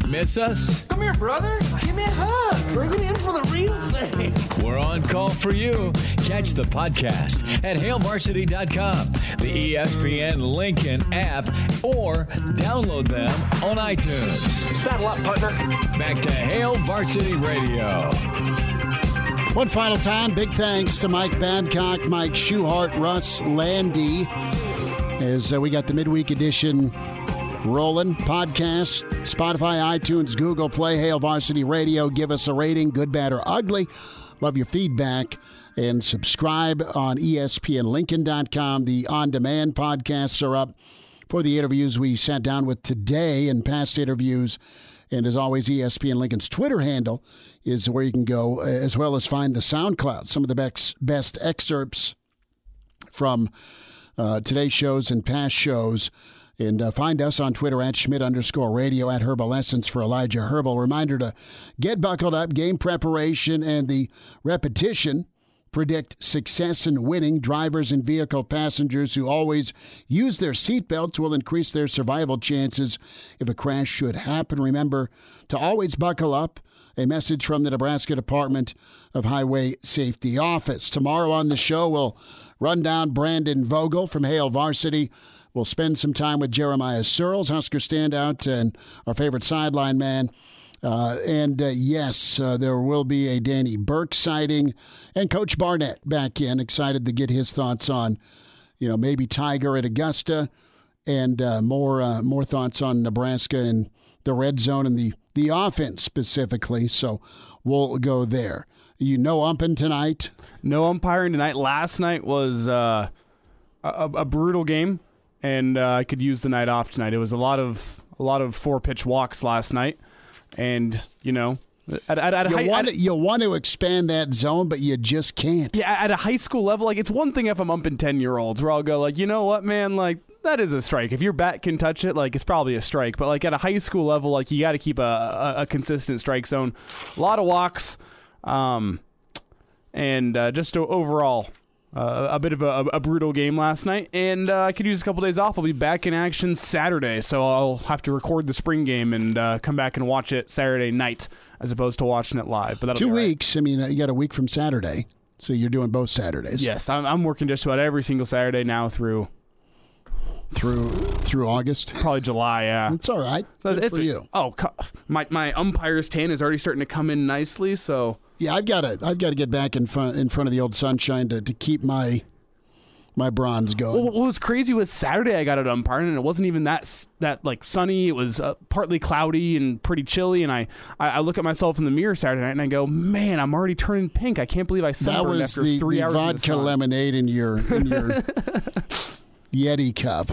Miss us? Come here, brother. Give me a hug. Bring it in for the real thing. We're on call for you. Catch the podcast at hailvarsity.com, the ESPN Lincoln app, or download them on iTunes. Saddle up, partner. Back to Hail Varsity Radio. One final time, big thanks to Mike Babcock, Mike Schuchart, Russ Lande, as uh, we got the midweek edition rolling. Podcast, Spotify, iTunes, Google Play, Hail Varsity Radio. Give us a rating, good, bad, or ugly. Love your feedback. And subscribe on ESPNLincoln.com. The on demand podcasts are up for the interviews we sat down with today and past interviews. And as always, ESPN Lincoln's Twitter handle is where you can go, as well as find the SoundCloud, some of the best, best excerpts from uh, today's shows and past shows. And uh, find us on Twitter at Schmidt underscore radio at Herbal Essence for Elijah Herbal. Reminder to get buckled up, game preparation and the repetition predict success in winning. Drivers and vehicle passengers who always use their seatbelts will increase their survival chances if a crash should happen. Remember to always buckle up. A message from the Nebraska Department of Highway Safety Office. Tomorrow on the show, we'll run down Brandon Vogel from Hail Varsity. We'll spend some time with Jeremiah Sirles, Husker standout, and our favorite sideline man. Uh, and uh, yes, uh, there will be a Danny Burke sighting, and Coach Barnett back in. Excited to get his thoughts on, you know, maybe Tiger at Augusta, and uh, more uh, more thoughts on Nebraska and the red zone and the the offense specifically. So we'll go there. You know, umping tonight. No umpiring tonight. Last night was uh, a, a brutal game, and uh, I could use the night off tonight. It was a lot of a lot of four pitch walks last night, and you know, at, at, at you, high, want to, you want to expand that zone, but you just can't. yeah, at a high school level, like it's one thing if I'm umping ten year olds, where I'll go like, you know what, man, like that is a strike. If your bat can touch it, like it's probably a strike. But like at a high school level, like you got to keep a, a, a consistent strike zone. A lot of walks, um, and uh, just overall. Uh, a bit of a, a brutal game last night, and uh, I could use a couple days off. I'll be back in action Saturday, so I'll have to record the spring game and uh, come back and watch it Saturday night as opposed to watching it live. But Two all right. weeks. I mean, uh, you got a week from Saturday, so you're doing both Saturdays. Yes, I'm, I'm working just about every single Saturday now through through through August. Probably July. Yeah, it's all right. So Good it's, for you. Oh, my my umpire's tan is already starting to come in nicely. So Yeah, I've got to I've got to get back in front in front of the old sunshine to, to keep my my bronze going. Well, what was crazy was Saturday I got it umpiring and it wasn't even that that like sunny. It was uh, partly cloudy and pretty chilly. And I, I I look at myself in the mirror Saturday night and I go, man, I'm already turning pink. I can't believe I that sunburned was after the, three the hours. in the vodka lemonade in your in your [LAUGHS] Yeti cup.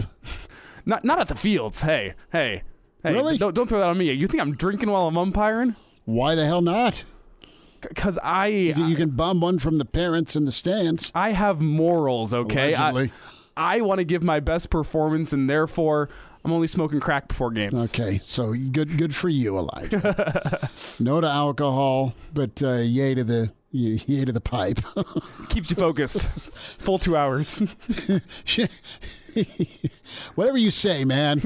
Not not at the fields. Hey, hey, hey! Really? Don't don't throw that on me. You think I'm drinking while I'm umpiring? Why the hell not? Because I You can bum one from the parents in the stands. I have morals, okay? Allegedly. I, I want to give my best performance, and therefore I'm only smoking crack before games. Okay, so good good for you, Elijah. [LAUGHS] no to alcohol, but uh, yay to the yay to the pipe. [LAUGHS] Keeps you focused. [LAUGHS] Full two hours. [LAUGHS] Whatever you say, man.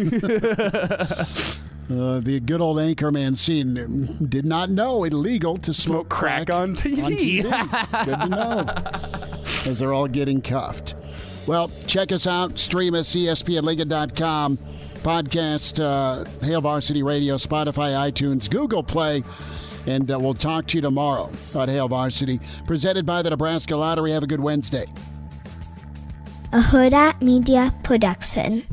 Uh, the good old Anchorman scene did not know illegal to smoke, Smoke crack on TV. On TV. good to know. As they're all getting cuffed. Well, check us out. Stream us, E espnlincoln.com. Podcast, uh, Hail Varsity Radio, Spotify, iTunes, Google Play. And uh, we'll talk to you tomorrow on Hail Varsity. Presented by the Nebraska Lottery. Have a good Wednesday. A Hurrdat Media Production.